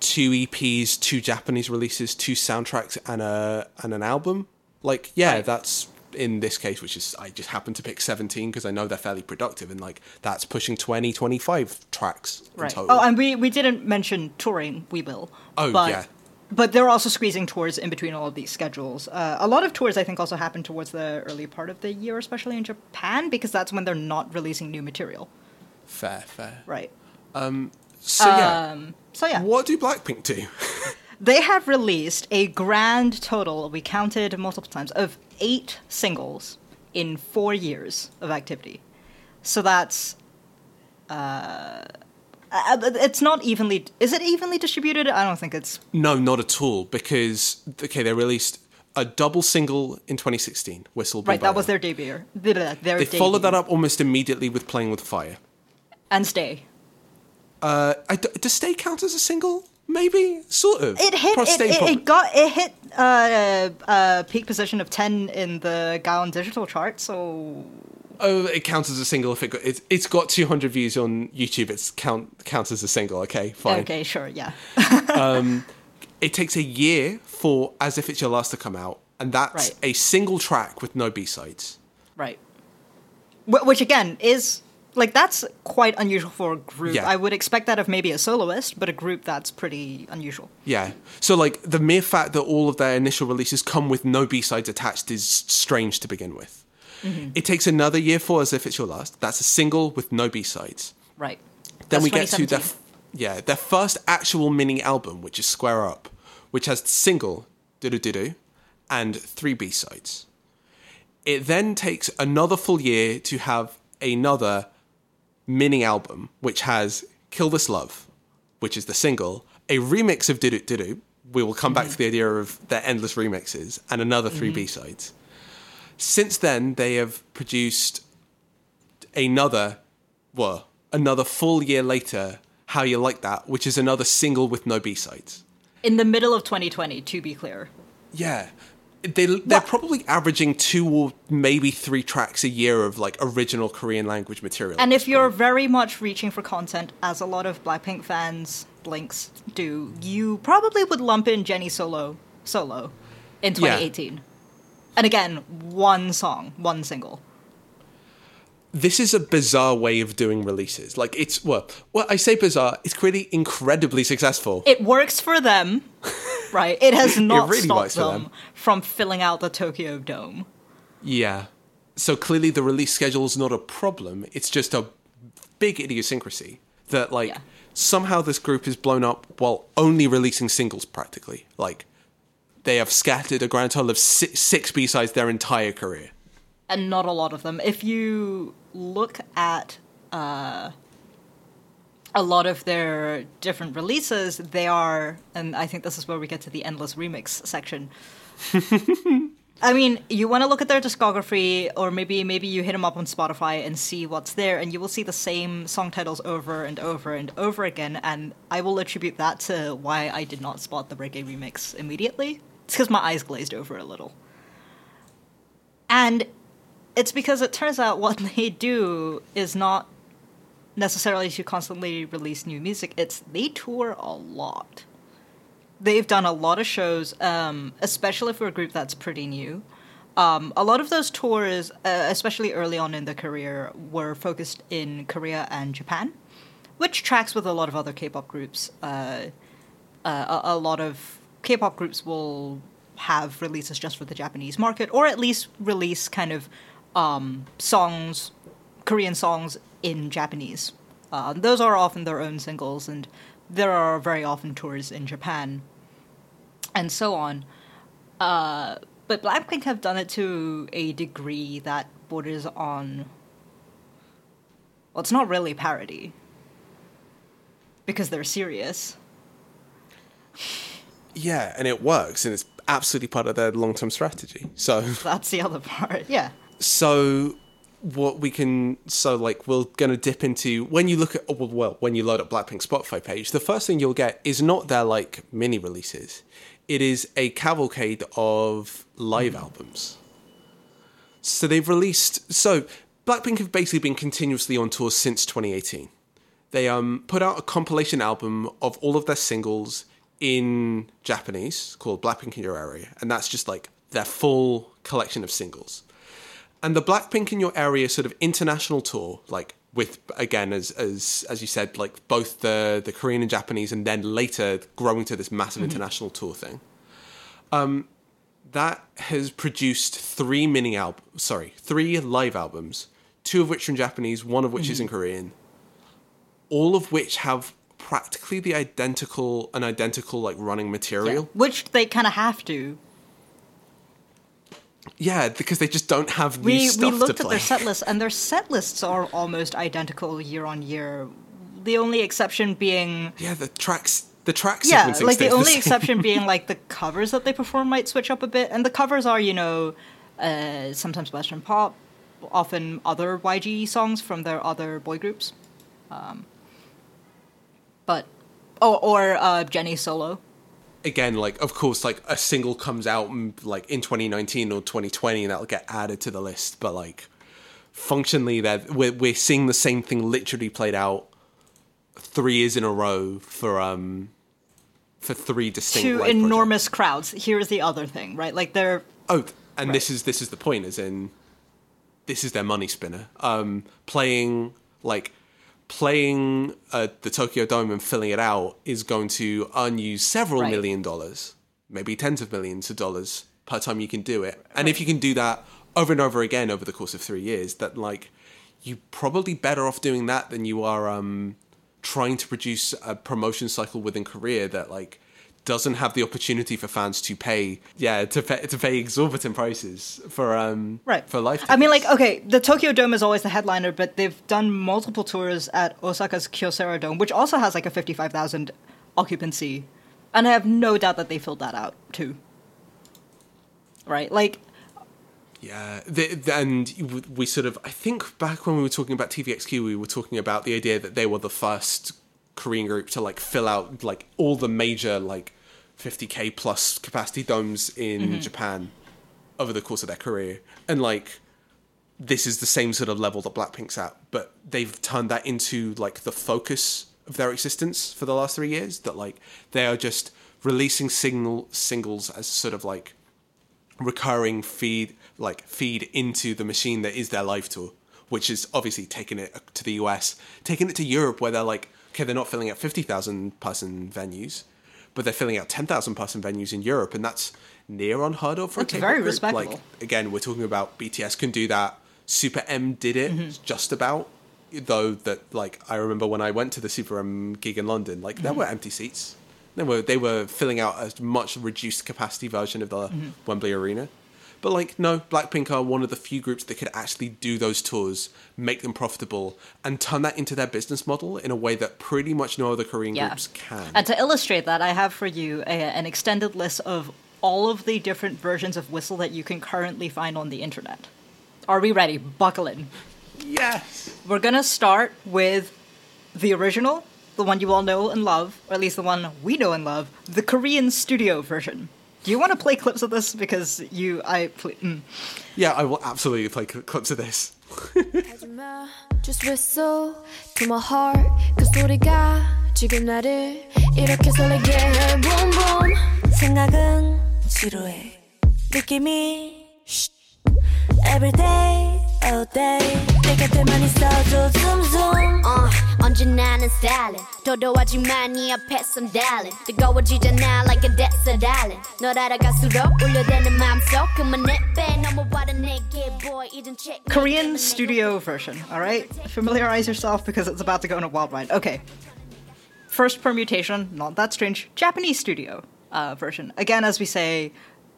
two EPs, two Japanese releases, two soundtracks, and a and an album. Like, yeah, Right. that's in this case, which is I just happen to pick 17 because I know they're fairly productive, and like that's pushing 20, 25 tracks in right total. oh and we we didn't mention touring we will Oh, but, yeah. but they're also squeezing tours in between all of these schedules uh, a lot of tours i think also happen towards the early part of the year especially in japan because that's when they're not releasing new material fair, fair. right So yeah, um so yeah what do Blackpink do? (laughs) They have released a grand total, we counted multiple times, of eight singles in four years of activity. So that's. Uh, uh, it's not evenly. Is it evenly distributed? I don't think it's. no, not at all. Because okay, they released a double single in 2016, "Whistle." Right, that was their debut. Their They followed that up almost immediately with "Playing with Fire." And Stay. Uh, I does "Stay" count as a single? Maybe, sort of. It hit. Pro- It, it, it got. It hit uh, uh, peak position of ten in the Gaon digital chart. So Oh, it counts as a single if it got, it's, it's got 200 views on YouTube. It's count counts as a single. Okay, fine. okay, sure, yeah. (laughs) um, (laughs) It takes a year for "As If It's Your Last" to come out, and that's Right. a single track with no B sides. Right. Which again is like that's quite unusual for a group. Yeah. I would expect that of maybe a soloist, but a group that's pretty unusual. Yeah. So like the mere fact that all of their initial releases come with no B sides attached is strange to begin with. Mm-hmm. It takes another year for as if it's your last. That's a single with no B sides. Right. Then That's we get to their f- yeah their first actual mini album, which is Square Up, which has the single "Do Do Do Do" and three B sides. It then takes another full year to have another mini album, which has "Kill This Love," which is the single, a remix of "Do Do Do Do." We will come back to the idea of their endless remixes and another 3 mm-hmm. B sides. Since then, they have produced another, well, another full year later, How You Like That, which is another single with no B sides. In the middle of 2020, to be clear. Yeah. They, they're probably averaging two or maybe three tracks a year of like original Korean language material. And if you're very much reaching for content, as a lot of Blackpink fans, Blinks, do, you probably would lump in Jennie Solo solo in 2018. And again, one song, one single. This is a bizarre way of doing releases. Like it's well, well, I say bizarre. It's clearly incredibly successful. It works for them, (laughs) right? It has not really stopped them, them. from filling out the Tokyo Dome. Yeah. So clearly the release schedule is not a problem. It's just a big idiosyncrasy. That like Yeah. somehow this group is blown up while only releasing singles practically. Like they have scattered a grand total of six, six B-sides their entire career. And not a lot of them. If you look at uh, a lot of their different releases, they are, and I think this is where we get to the endless remix section. (laughs) I mean, you want to look at their discography, or maybe maybe you hit them up on Spotify and see what's there, and you will see the same song titles over and over and over again. And I will attribute that to why I did not spot the reggae remix immediately. It's because my eyes glazed over a little. And it's because it turns out what (laughs) they do is not necessarily to constantly release new music. It's they tour a lot. They've done a lot of shows, um, especially for a group that's pretty new. Um, a lot of those tours, uh, especially early on in the career, were focused in Korea and Japan, which tracks with a lot of other K-pop groups. Uh, uh, a, a lot of K-pop groups will have releases just for the Japanese market, or at least release kind of um, songs, Korean songs in Japanese. Uh, those are often their own singles, and there are very often tours in Japan, and so on. Uh, but Blackpink have done it to a degree that borders on. Well, it's not really parody. Because they're serious. Yeah, and it works, and it's absolutely part of their long-term strategy. So, That's the other part. Yeah. So what we can, so like we're gonna dip into when you look at oh, well, when you load up Blackpink Spotify page, the first thing you'll get is not their like mini releases. It is a cavalcade of live albums. So they've released. So Blackpink have basically been continuously on tour since 2018. They um put out a compilation album of all of their singles in Japanese called Blackpink in Your Area, and that's just like their full collection of singles. And the Blackpink in Your Area sort of international tour, like with again as as as you said, like both the the Korean and Japanese, and then later growing to this massive international tour thing. Um, that has produced three mini albums, sorry, three live albums, two of which are in Japanese, one of which is in Korean, all of which have practically the identical an identical like running material. Which they kind of have to. Yeah, because they just don't have new We, we looked at their set lists, and their set lists are almost identical year on year. The only exception being. yeah, the tracks the track Yeah, like the only same. exception (laughs) being like the covers that they perform might switch up a bit, and the covers are you know uh, sometimes Western pop, often other YG songs from their other boy groups, um, but or or uh, Jennie solo. Again, like of course, like a single comes out mm, like in 2019 or 2020, and that'll get added to the list. But like functionally, that we're we're seeing the same thing literally played out three years in a row for um for three distinct to live projects. enormous crowds. Here's the other thing, right? Like they're Oh, and this is this is the point, as in this is their money spinner. Um, playing like playing uh, the Tokyo Dome and filling it out is going to earn you several Right. million dollars, maybe tens of millions of dollars per time you can do it. And if you can do that over and over again over the course of three years, that like you probably better off doing that than you are um, trying to produce a promotion cycle within Korea that like doesn't have the opportunity for fans to pay yeah to pay, to pay exorbitant prices for um Right. for life I mean, like, okay, the Tokyo Dome is always the headliner, but they've done multiple tours at Osaka's Kyocera Dome, which also has like a 55,000 occupancy. And I have no doubt that they filled that out too. Right? Like, yeah the, the- and we sort of I think back when we were talking about TVXQ we were talking about the idea that they were the first Korean group to like fill out like all the major like 50k plus capacity domes in mm-hmm. Japan over the course of their career and like this is the same sort of level that Blackpink's at, but they've turned that into like the focus of their existence for the last three years. That like they are just releasing single singles as sort of like recurring feed, like feed into the machine that is their live tour, which is obviously taking it to the US, taking it to Europe, where they're like, okay, they're not filling out fifty thousand person venues, but they're filling out ten thousand person venues in Europe, and that's near unheard of for That's a K-pop very group. respectable. Like again, we're talking about BTS can do that. Super M did it Mm-hmm. just about. though that like I remember when I went to the Super M gig in London, like there were empty seats. They were they were filling out a much reduced capacity version of the Wembley Arena. But like no, Blackpink are one of the few groups that could actually do those tours, make them profitable, and turn that into their business model in a way that pretty much no other Korean Yeah. groups can. And to illustrate that, I have for you a, an extended list of all of the different versions of Whistle that you can currently find on the internet. Are we ready? Buckle in. yes. We're gonna start with the original, the one you all know and love, or at least the one we know and love, the Korean studio version. Do you want to play clips of this? Because you, I, pl- mm. Yeah, I will absolutely play cl- clips of this. 하지마 (laughs) Just whistle to my heart 그 소리가 지금 나를 이렇게 설레게 해 Boom boom 생각은 지루해 느낌이 Every day all day 내 곁에만 있어줘 zoom zoom uh, 언제나 는 stylin 도도하지만 네 앞에선 darling 뜨거워지잖아 like a desert island 널 알아갈수록 울려대는 맘속 그만해 빼 넘어와라 내게 boy 이젠 check Korean studio version, alright? Familiarize yourself because it's about to go on a wild ride. Okay. First permutation, not that strange. Japanese studio uh, version. Again, as we say,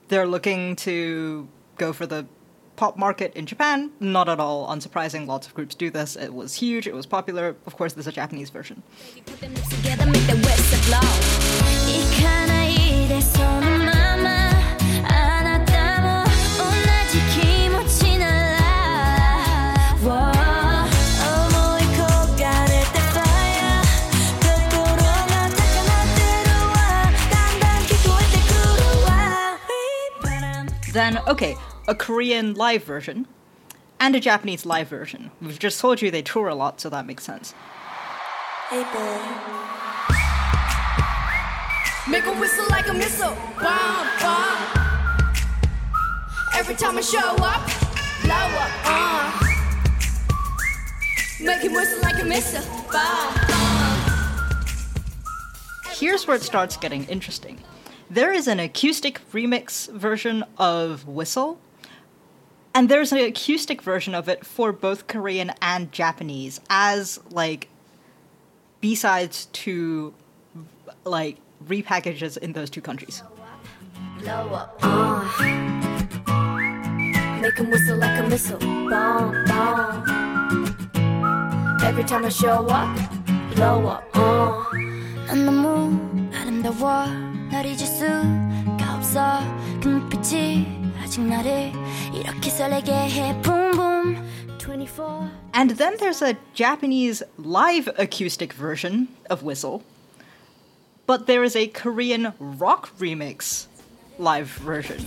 they're looking to go for the pop market in Japan. Not at all unsurprising, lots of groups do this. It was huge, it was popular. Of course, there's a Japanese version. Then, okay, a Korean live version and a Japanese live version. We've just told you they tour a lot, so that makes sense. Hey boy Make a whistle like a missile. Bomb, bomb. Every time I show up. Uh. Make him whistle like a missile. Bomb, bomb. Here's where it starts getting interesting. There is an acoustic remix version of Whistle, and there's an acoustic version of it for both Korean and Japanese as like B-sides to like repackages in those two countries. blow up uh. Make him whistle like a missile bomb bomb Every time I show up blow up uh. 난 너무 아름다워 널 잊을 수가 없어 그 눈빛이 And then there's a Japanese live acoustic version of Whistle, but there is a Korean rock remix live version.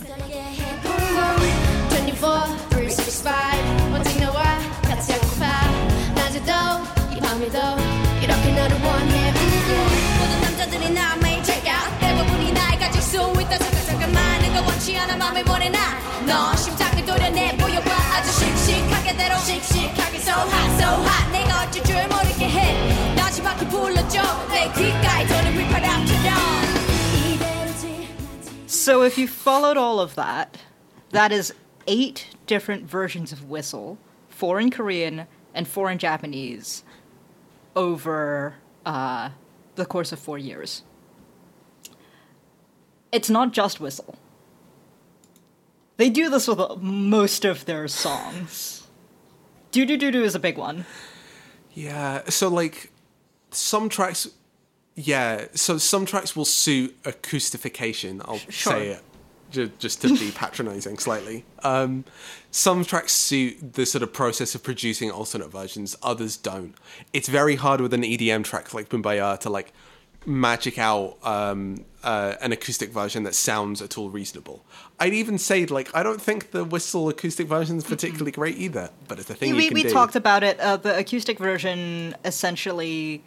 내가 원치 않아 맘에 원해 나. 너 심장을 도려내 보여봐. 아주 씩씩하게 대로. 씩씩하게 so hot, so hot. 내가 어쩔 줄 모르게 해. 마지막에 불러줘. 내 귓가에 도는 휘파람처럼. 이대로지 So if you followed all of that, that is eight different versions of Whistle, four in Korean and four in Japanese, over uh, the course of four years. It's not just Whistle. They do this with most of their songs. Do do do do is a big one. Yeah, so like some tracks, yeah, so some tracks will suit acoustification. I'll Sure. say it ju- just to be patronizing slightly. Um, some tracks suit the sort of process of producing alternate versions. Others don't. It's very hard with an EDM track like Boombayah to like magic out um, uh, an acoustic version that sounds at all reasonable. I'd even say like I don't think the whistle acoustic version is particularly great either, but it's a thing you we can we do. talked about it. Uh, the acoustic version essentially.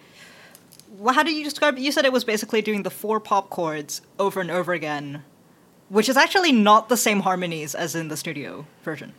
Well, how do you describe it? You said it was basically doing the four pop chords over and over again, which is actually not the same harmonies as in the studio version.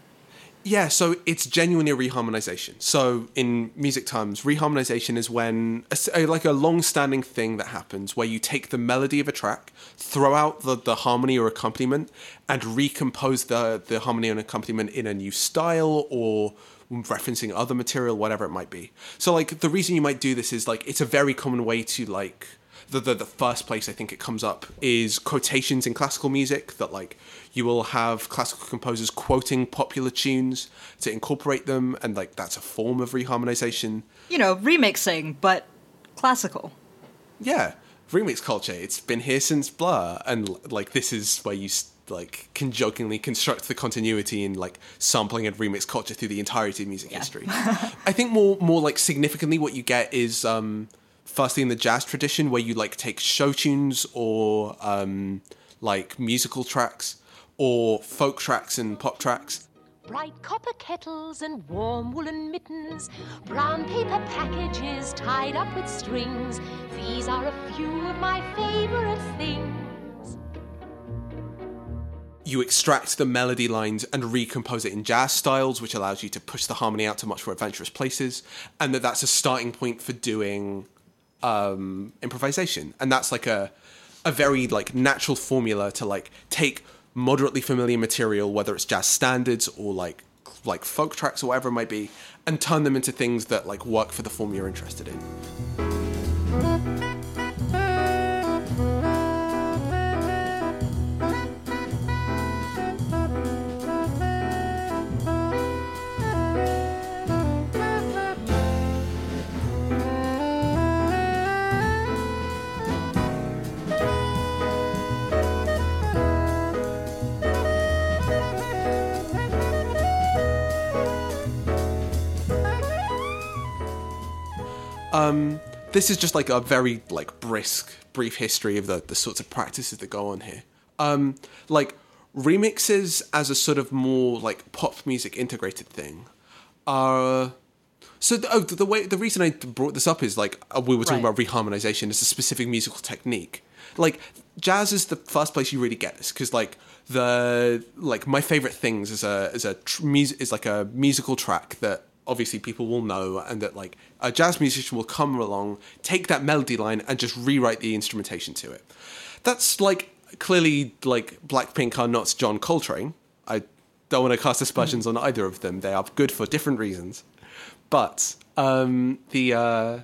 Yeah, so it's genuinely a reharmonization. So in music terms, reharmonization is when a like a long-standing thing that happens where you take the melody of a track, throw out the, the harmony or accompaniment, and recompose the the harmony and accompaniment in a new style or referencing other material, whatever it might be. So like the reason you might do this is like it's a very common way to like the, the the first place I think it comes up is quotations in classical music that like you will have classical composers quoting popular tunes to incorporate them and like that's a form of reharmonization. You know, remixing, but classical. Yeah, remix culture. It's been here since Blur and like this is where you like can jokingly construct the continuity in like sampling and remix culture through the entirety of music history. (laughs) I think more more like significantly what you get is um firstly in the jazz tradition where you like take show tunes or um like musical tracks or folk tracks and pop tracks Bright copper kettles and warm woolen mittens, brown paper packages tied up with strings. These are a few of my favorite things. you extract the melody lines and recompose it in jazz styles, which allows you to push the harmony out to much more adventurous places, and that that's a starting point for doing um, improvisation, and that's like a a very like natural formula to like take moderately familiar material, whether it's jazz standards or like like folk tracks or whatever it might be, and turn them into things that like work for the form you're interested in. This is just like a very like brisk brief history of the the sorts of practices that go on here um like remixes as a sort of more like pop music integrated thing are so the, oh, the way the reason I brought this up is like uh, we were talking Right. about reharmonization as a specific musical technique. Like jazz is the first place you really get this because like the like my favorite things is a is a tr- music is like a musical track that obviously people will know and that like a jazz musician will come along take that melody line and just rewrite the instrumentation to it. That's like clearly like Blackpink are not John Coltrane. I don't want to cast aspersions on either of them. They are good for different reasons. But um, the uh,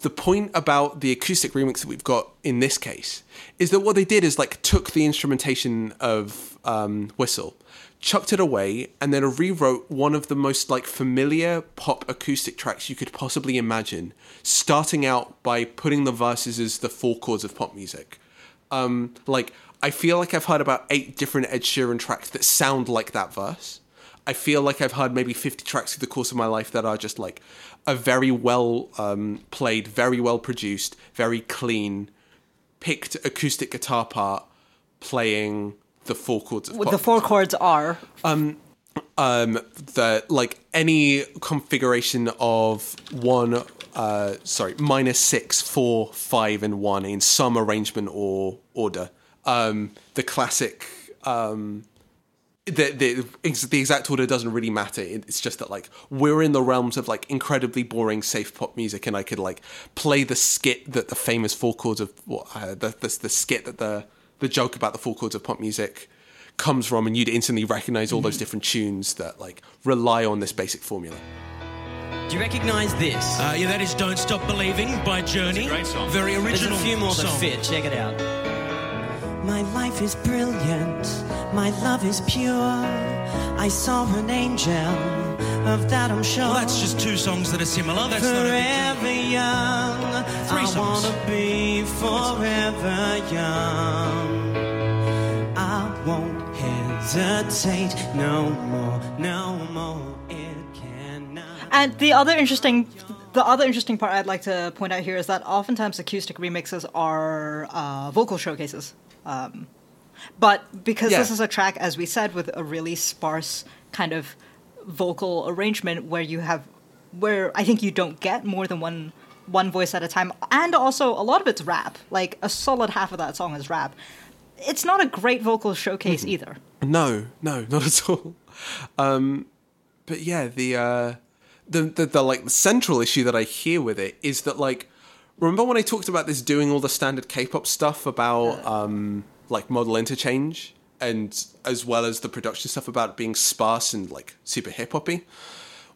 the point about the acoustic remix that we've got in this case is that what they did is like took the instrumentation of um, Whistle, chucked it away, and then rewrote one of the most like familiar pop acoustic tracks you could possibly imagine, starting out by putting the verses as the four chords of pop music. Um, like I feel like I've heard about eight different Ed Sheeran tracks that sound like that verse. I feel like I've heard maybe 50 tracks through the course of my life that are just like a very well um, played, very well produced, very clean, picked acoustic guitar part playing the four chords of pop the four chords are. um the like any configuration of one uh sorry minus six four five and one in some arrangement or order um the classic um the, the ex- the exact order doesn't really matter. It's just that like we're in the realms of like incredibly boring safe pop music, and I could like play the skit that the famous four chords of what uh, the, the the skit that the the joke about the four chords of pop music comes from, and you'd instantly recognize all those different tunes that like rely on this basic formula. Do you recognise this? Uh, yeah, that is "Don't Stop Believing" by Journey. great song. Very There's a few more that fit. Check it out. My life is brilliant, my love is pure. I saw an angel, of that I'm sure. Well, that's just two songs that are similar. That's not a big deal. forever young. Three I songs. wanna be forever young. I won't hesitate no more, no more. It cannot. And the other interesting, the other interesting part I'd like to point out here is that oftentimes acoustic remixes are uh, vocal showcases. Um, but because this is a track, as we said, with a really sparse kind of vocal arrangement, where you have, where I think you don't get more than one one voice at a time, and also a lot of it's rap. Like a solid half of that song is rap. It's not a great vocal showcase either. No, no, not at all. Um, but yeah, the, uh, the the the like the central issue that I hear with it is that like, remember when I talked about this doing all the standard K-pop stuff about um, like modal interchange and as well as the production stuff about being sparse and like super hip hoppy.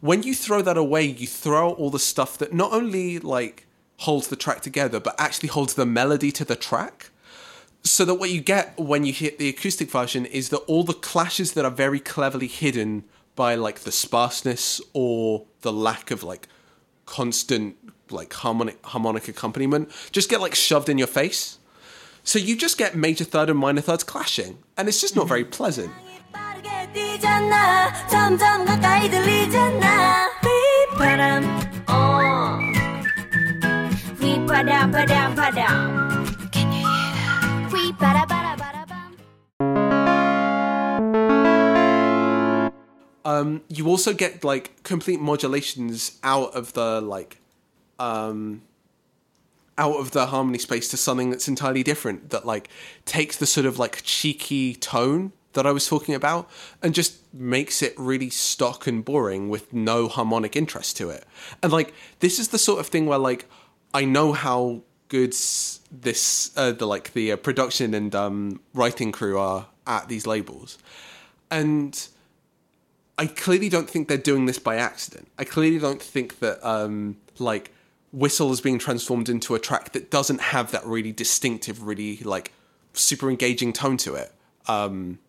when you throw that away, you throw out all the stuff that not only like holds the track together, but actually holds the melody to the track. So that what you get when you hit the acoustic version is that all the clashes that are very cleverly hidden by like the sparseness or the lack of like constant like harmonic harmonic accompaniment just get like shoved in your face. So you just get major third and minor thirds clashing, and it's just not very pleasant. Um, you also get like complete modulations out of the like um, out of the harmony space to something that's entirely different that like takes the sort of like cheeky tone that I was talking about and just makes it really stock and boring with no harmonic interest to it. And like this is the sort of thing where like I know how good this uh, the like the uh, production and um writing crew are at these labels. And I clearly don't think they're doing this by accident. I clearly don't think that um like Whistle is being transformed into a track that doesn't have that really distinctive, really like super engaging tone to it. Um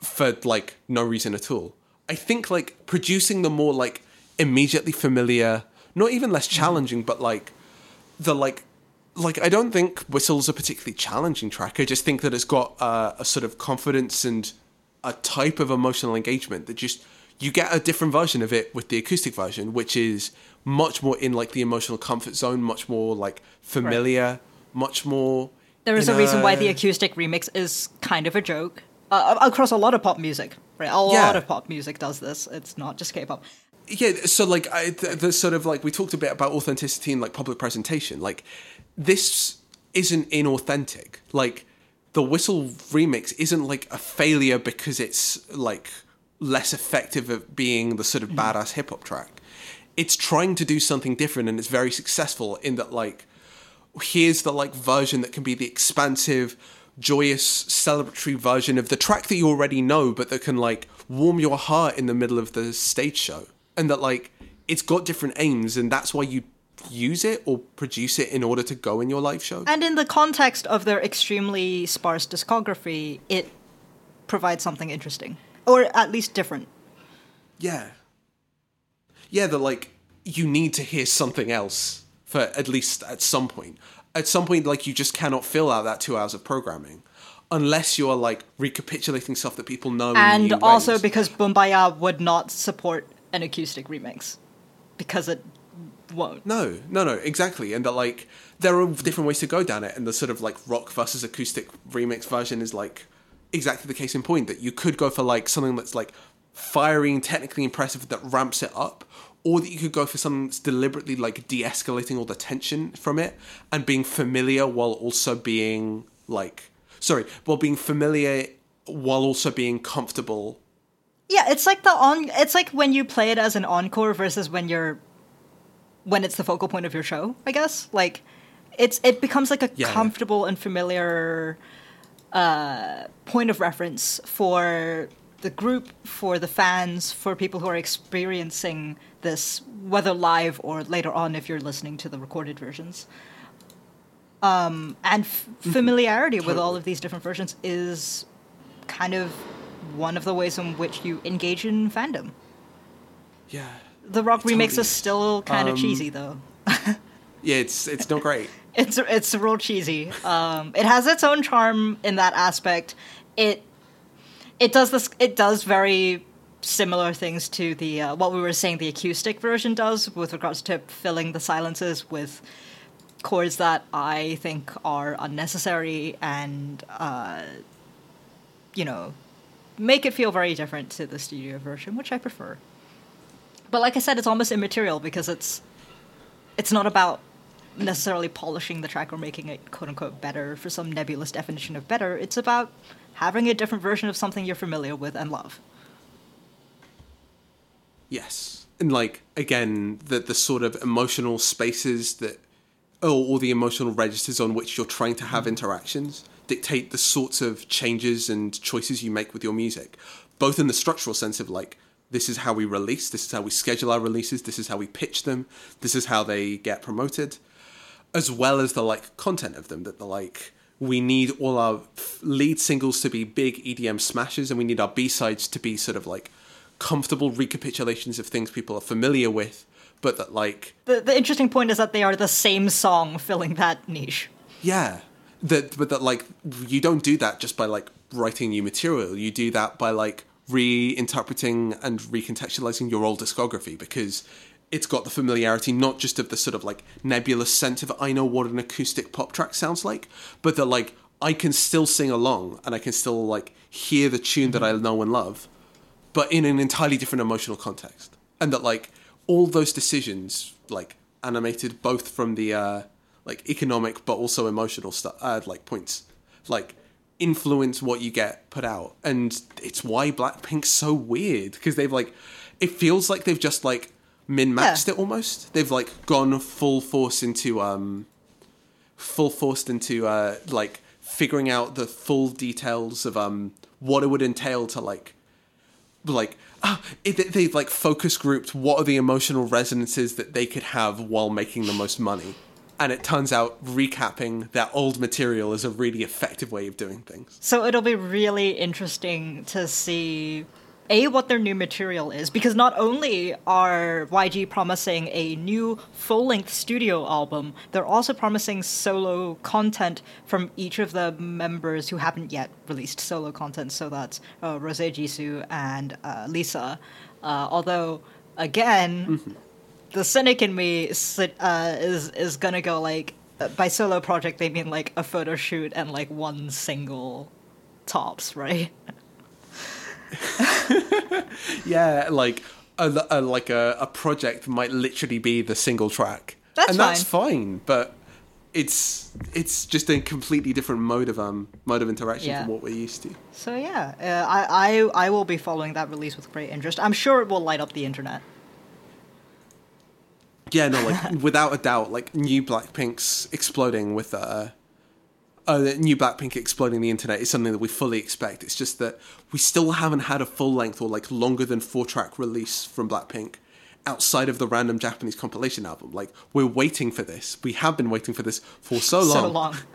for like no reason at all. I think like producing the more like immediately familiar, not even less challenging, but like the like like I don't think Whistle's a particularly challenging track. I just think that it's got uh, a sort of confidence and a type of emotional engagement that just you get a different version of it with the acoustic version, which is much more in like the emotional comfort zone, much more like familiar, much more. There is a reason why the acoustic remix is kind of a joke uh, across a lot of pop music. Right, a lot of pop music does this. It's not just K-pop. yeah so like I, the, the sort of like we talked a bit about authenticity and like public presentation like this isn't inauthentic like the whistle remix isn't like a failure because it's like less effective at being the sort of badass hip hop track it's trying to do something different and it's very successful in that like here's the like version that can be the expansive joyous celebratory version of the track that you already know but that can like warm your heart in the middle of the stage show. And that like it's got different aims and that's why you use it or produce it in order to go in your live show. And in the context of their extremely sparse discography, it provides something interesting, or at least different. yeah yeah that like you need to hear something else for at least at some point at some point like you just cannot fill out that two hours of programming unless you're like recapitulating stuff that people know and also ways. because Boombayah would not support an acoustic remix because it won't. No, no, no, exactly. And that like there are different ways to go down it, and the sort of like rock versus acoustic remix version is like exactly the case in point that you could go for like something that's like fiery and technically impressive that ramps it up, or that you could go for something that's deliberately like de-escalating all the tension from it and being familiar while also being like sorry, while being familiar while also being comfortable. Yeah, it's like the on. It's like when you play it as an encore versus when you're when it's the focal point of your show. I guess like it's it becomes like a Yeah. comfortable and familiar uh, point of reference for the group, for the fans, for people who are experiencing this, whether live or later on if you're listening to the recorded versions. Um, and f- familiarity with all of these different versions is kind of one of the ways in which you engage in fandom. Yeah. The rock totally is still kind of Um, cheesy though. (laughs) Yeah, it's it's not great. It's it's real cheesy. Um, it has its own charm in that aspect. It it does this. It does very similar things to the uh, what we were saying the acoustic version does with regards to filling the silences with chords that I think are unnecessary and uh, you know make it feel very different to the studio version, which I prefer. But like I said, it's almost immaterial because it's it's not about necessarily polishing the track or making it quote unquote better for some nebulous definition of better. It's about having a different version of something you're familiar with and love. Yes. And like again, the the sort of emotional spaces that oh, or, or the emotional registers on which you're trying to have mm. interactions dictate the sorts of changes and choices you make with your music. Both in the structural sense of like this is how we release, this is how we schedule our releases, this is how we pitch them, this is how they get promoted, as well as the like content of them. That the like we need all our lead singles to be big EDM smashes, and we need our B sides to be sort of like comfortable recapitulations of things people are familiar with, but that like The, the interesting point is that they are the same song filling that niche. Yeah. That but that like you don't do that just by like writing new material. You do that by like reinterpreting and recontextualizing your old discography because it's got the familiarity not just of the sort of like nebulous sense of I know what an acoustic pop track sounds like, but that like I can still sing along and I can still like hear the tune that I know and love, but in an entirely different emotional context. And that like all those decisions like animated both from the uh like economic but also emotional stuff uh, like points like influence what you get put out. And it's why blackpink's so weird because they've like it feels like they've just like min-maxed it almost. They've like gone full force into um full forced into uh like figuring out the full details of um what it would entail to like like ah, they've like focus grouped what are the emotional resonances that they could have while making the most money. And it turns out recapping that old material is a really effective way of doing things. So it'll be really interesting to see a what their new material is because not only are YG promising a new full-length studio album, they're also promising solo content from each of the members who haven't yet released solo content. So that's uh, Rose Jisoo and uh, Lisa. Uh, although, again, the cynic in me uh, is is gonna go like uh, by solo project they mean like a photo shoot and like one single tops, right? (laughs) (laughs) yeah like a, a like a, a project might literally be the single track That's and that's fine but it's it's just a completely different mode of um mode of interaction Yeah. from what we're used to So yeah, uh, I, I I will be following that release with great interest. I'm sure it will light up the internet. Yeah, no, like (laughs) without a doubt, like new Blackpink's exploding with uh, uh, new Blackpink exploding the internet is something that we fully expect. It's just that we still haven't had a full length or like longer than four track release from Blackpink outside of the random Japanese compilation album. Like we're waiting for this. We have been waiting for this for so long. (laughs) So long. (laughs)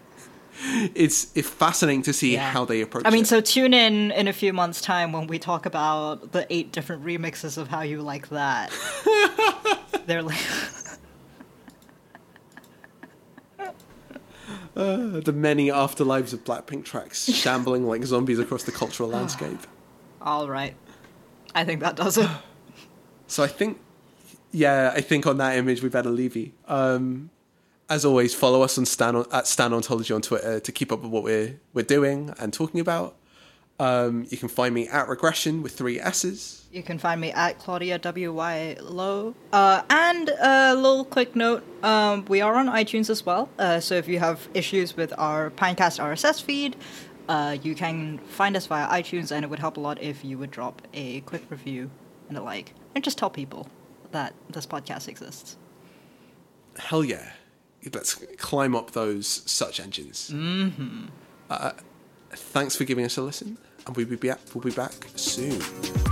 It's it's fascinating to see Yeah. how they approach. It. I mean, it. so tune in in a few months' time when we talk about the eight different remixes of how you like that. (laughs) They're like, Uh, the many afterlives of Blackpink tracks (laughs) shambling like zombies across the cultural landscape. all right, I think that does it. (sighs) So I think, yeah, I think on that image we better leave you. Um, as always, follow us on Stan at Stan Ontology on Twitter to keep up with what we're we're doing and talking about. Um, you can find me at Regression with three S's. You can find me at Claudia W Y Low. Uh, and a little quick note: um, we are on iTunes as well. Uh, so if you have issues with our Pinecast RSS feed, uh, you can find us via iTunes, and it would help a lot if you would drop a quick review and a like, and just tell people that this podcast exists. Hell yeah! Let's climb up those search engines. Mm-hmm. Uh, thanks for giving us a listen, and we'll be back. We'll be back soon.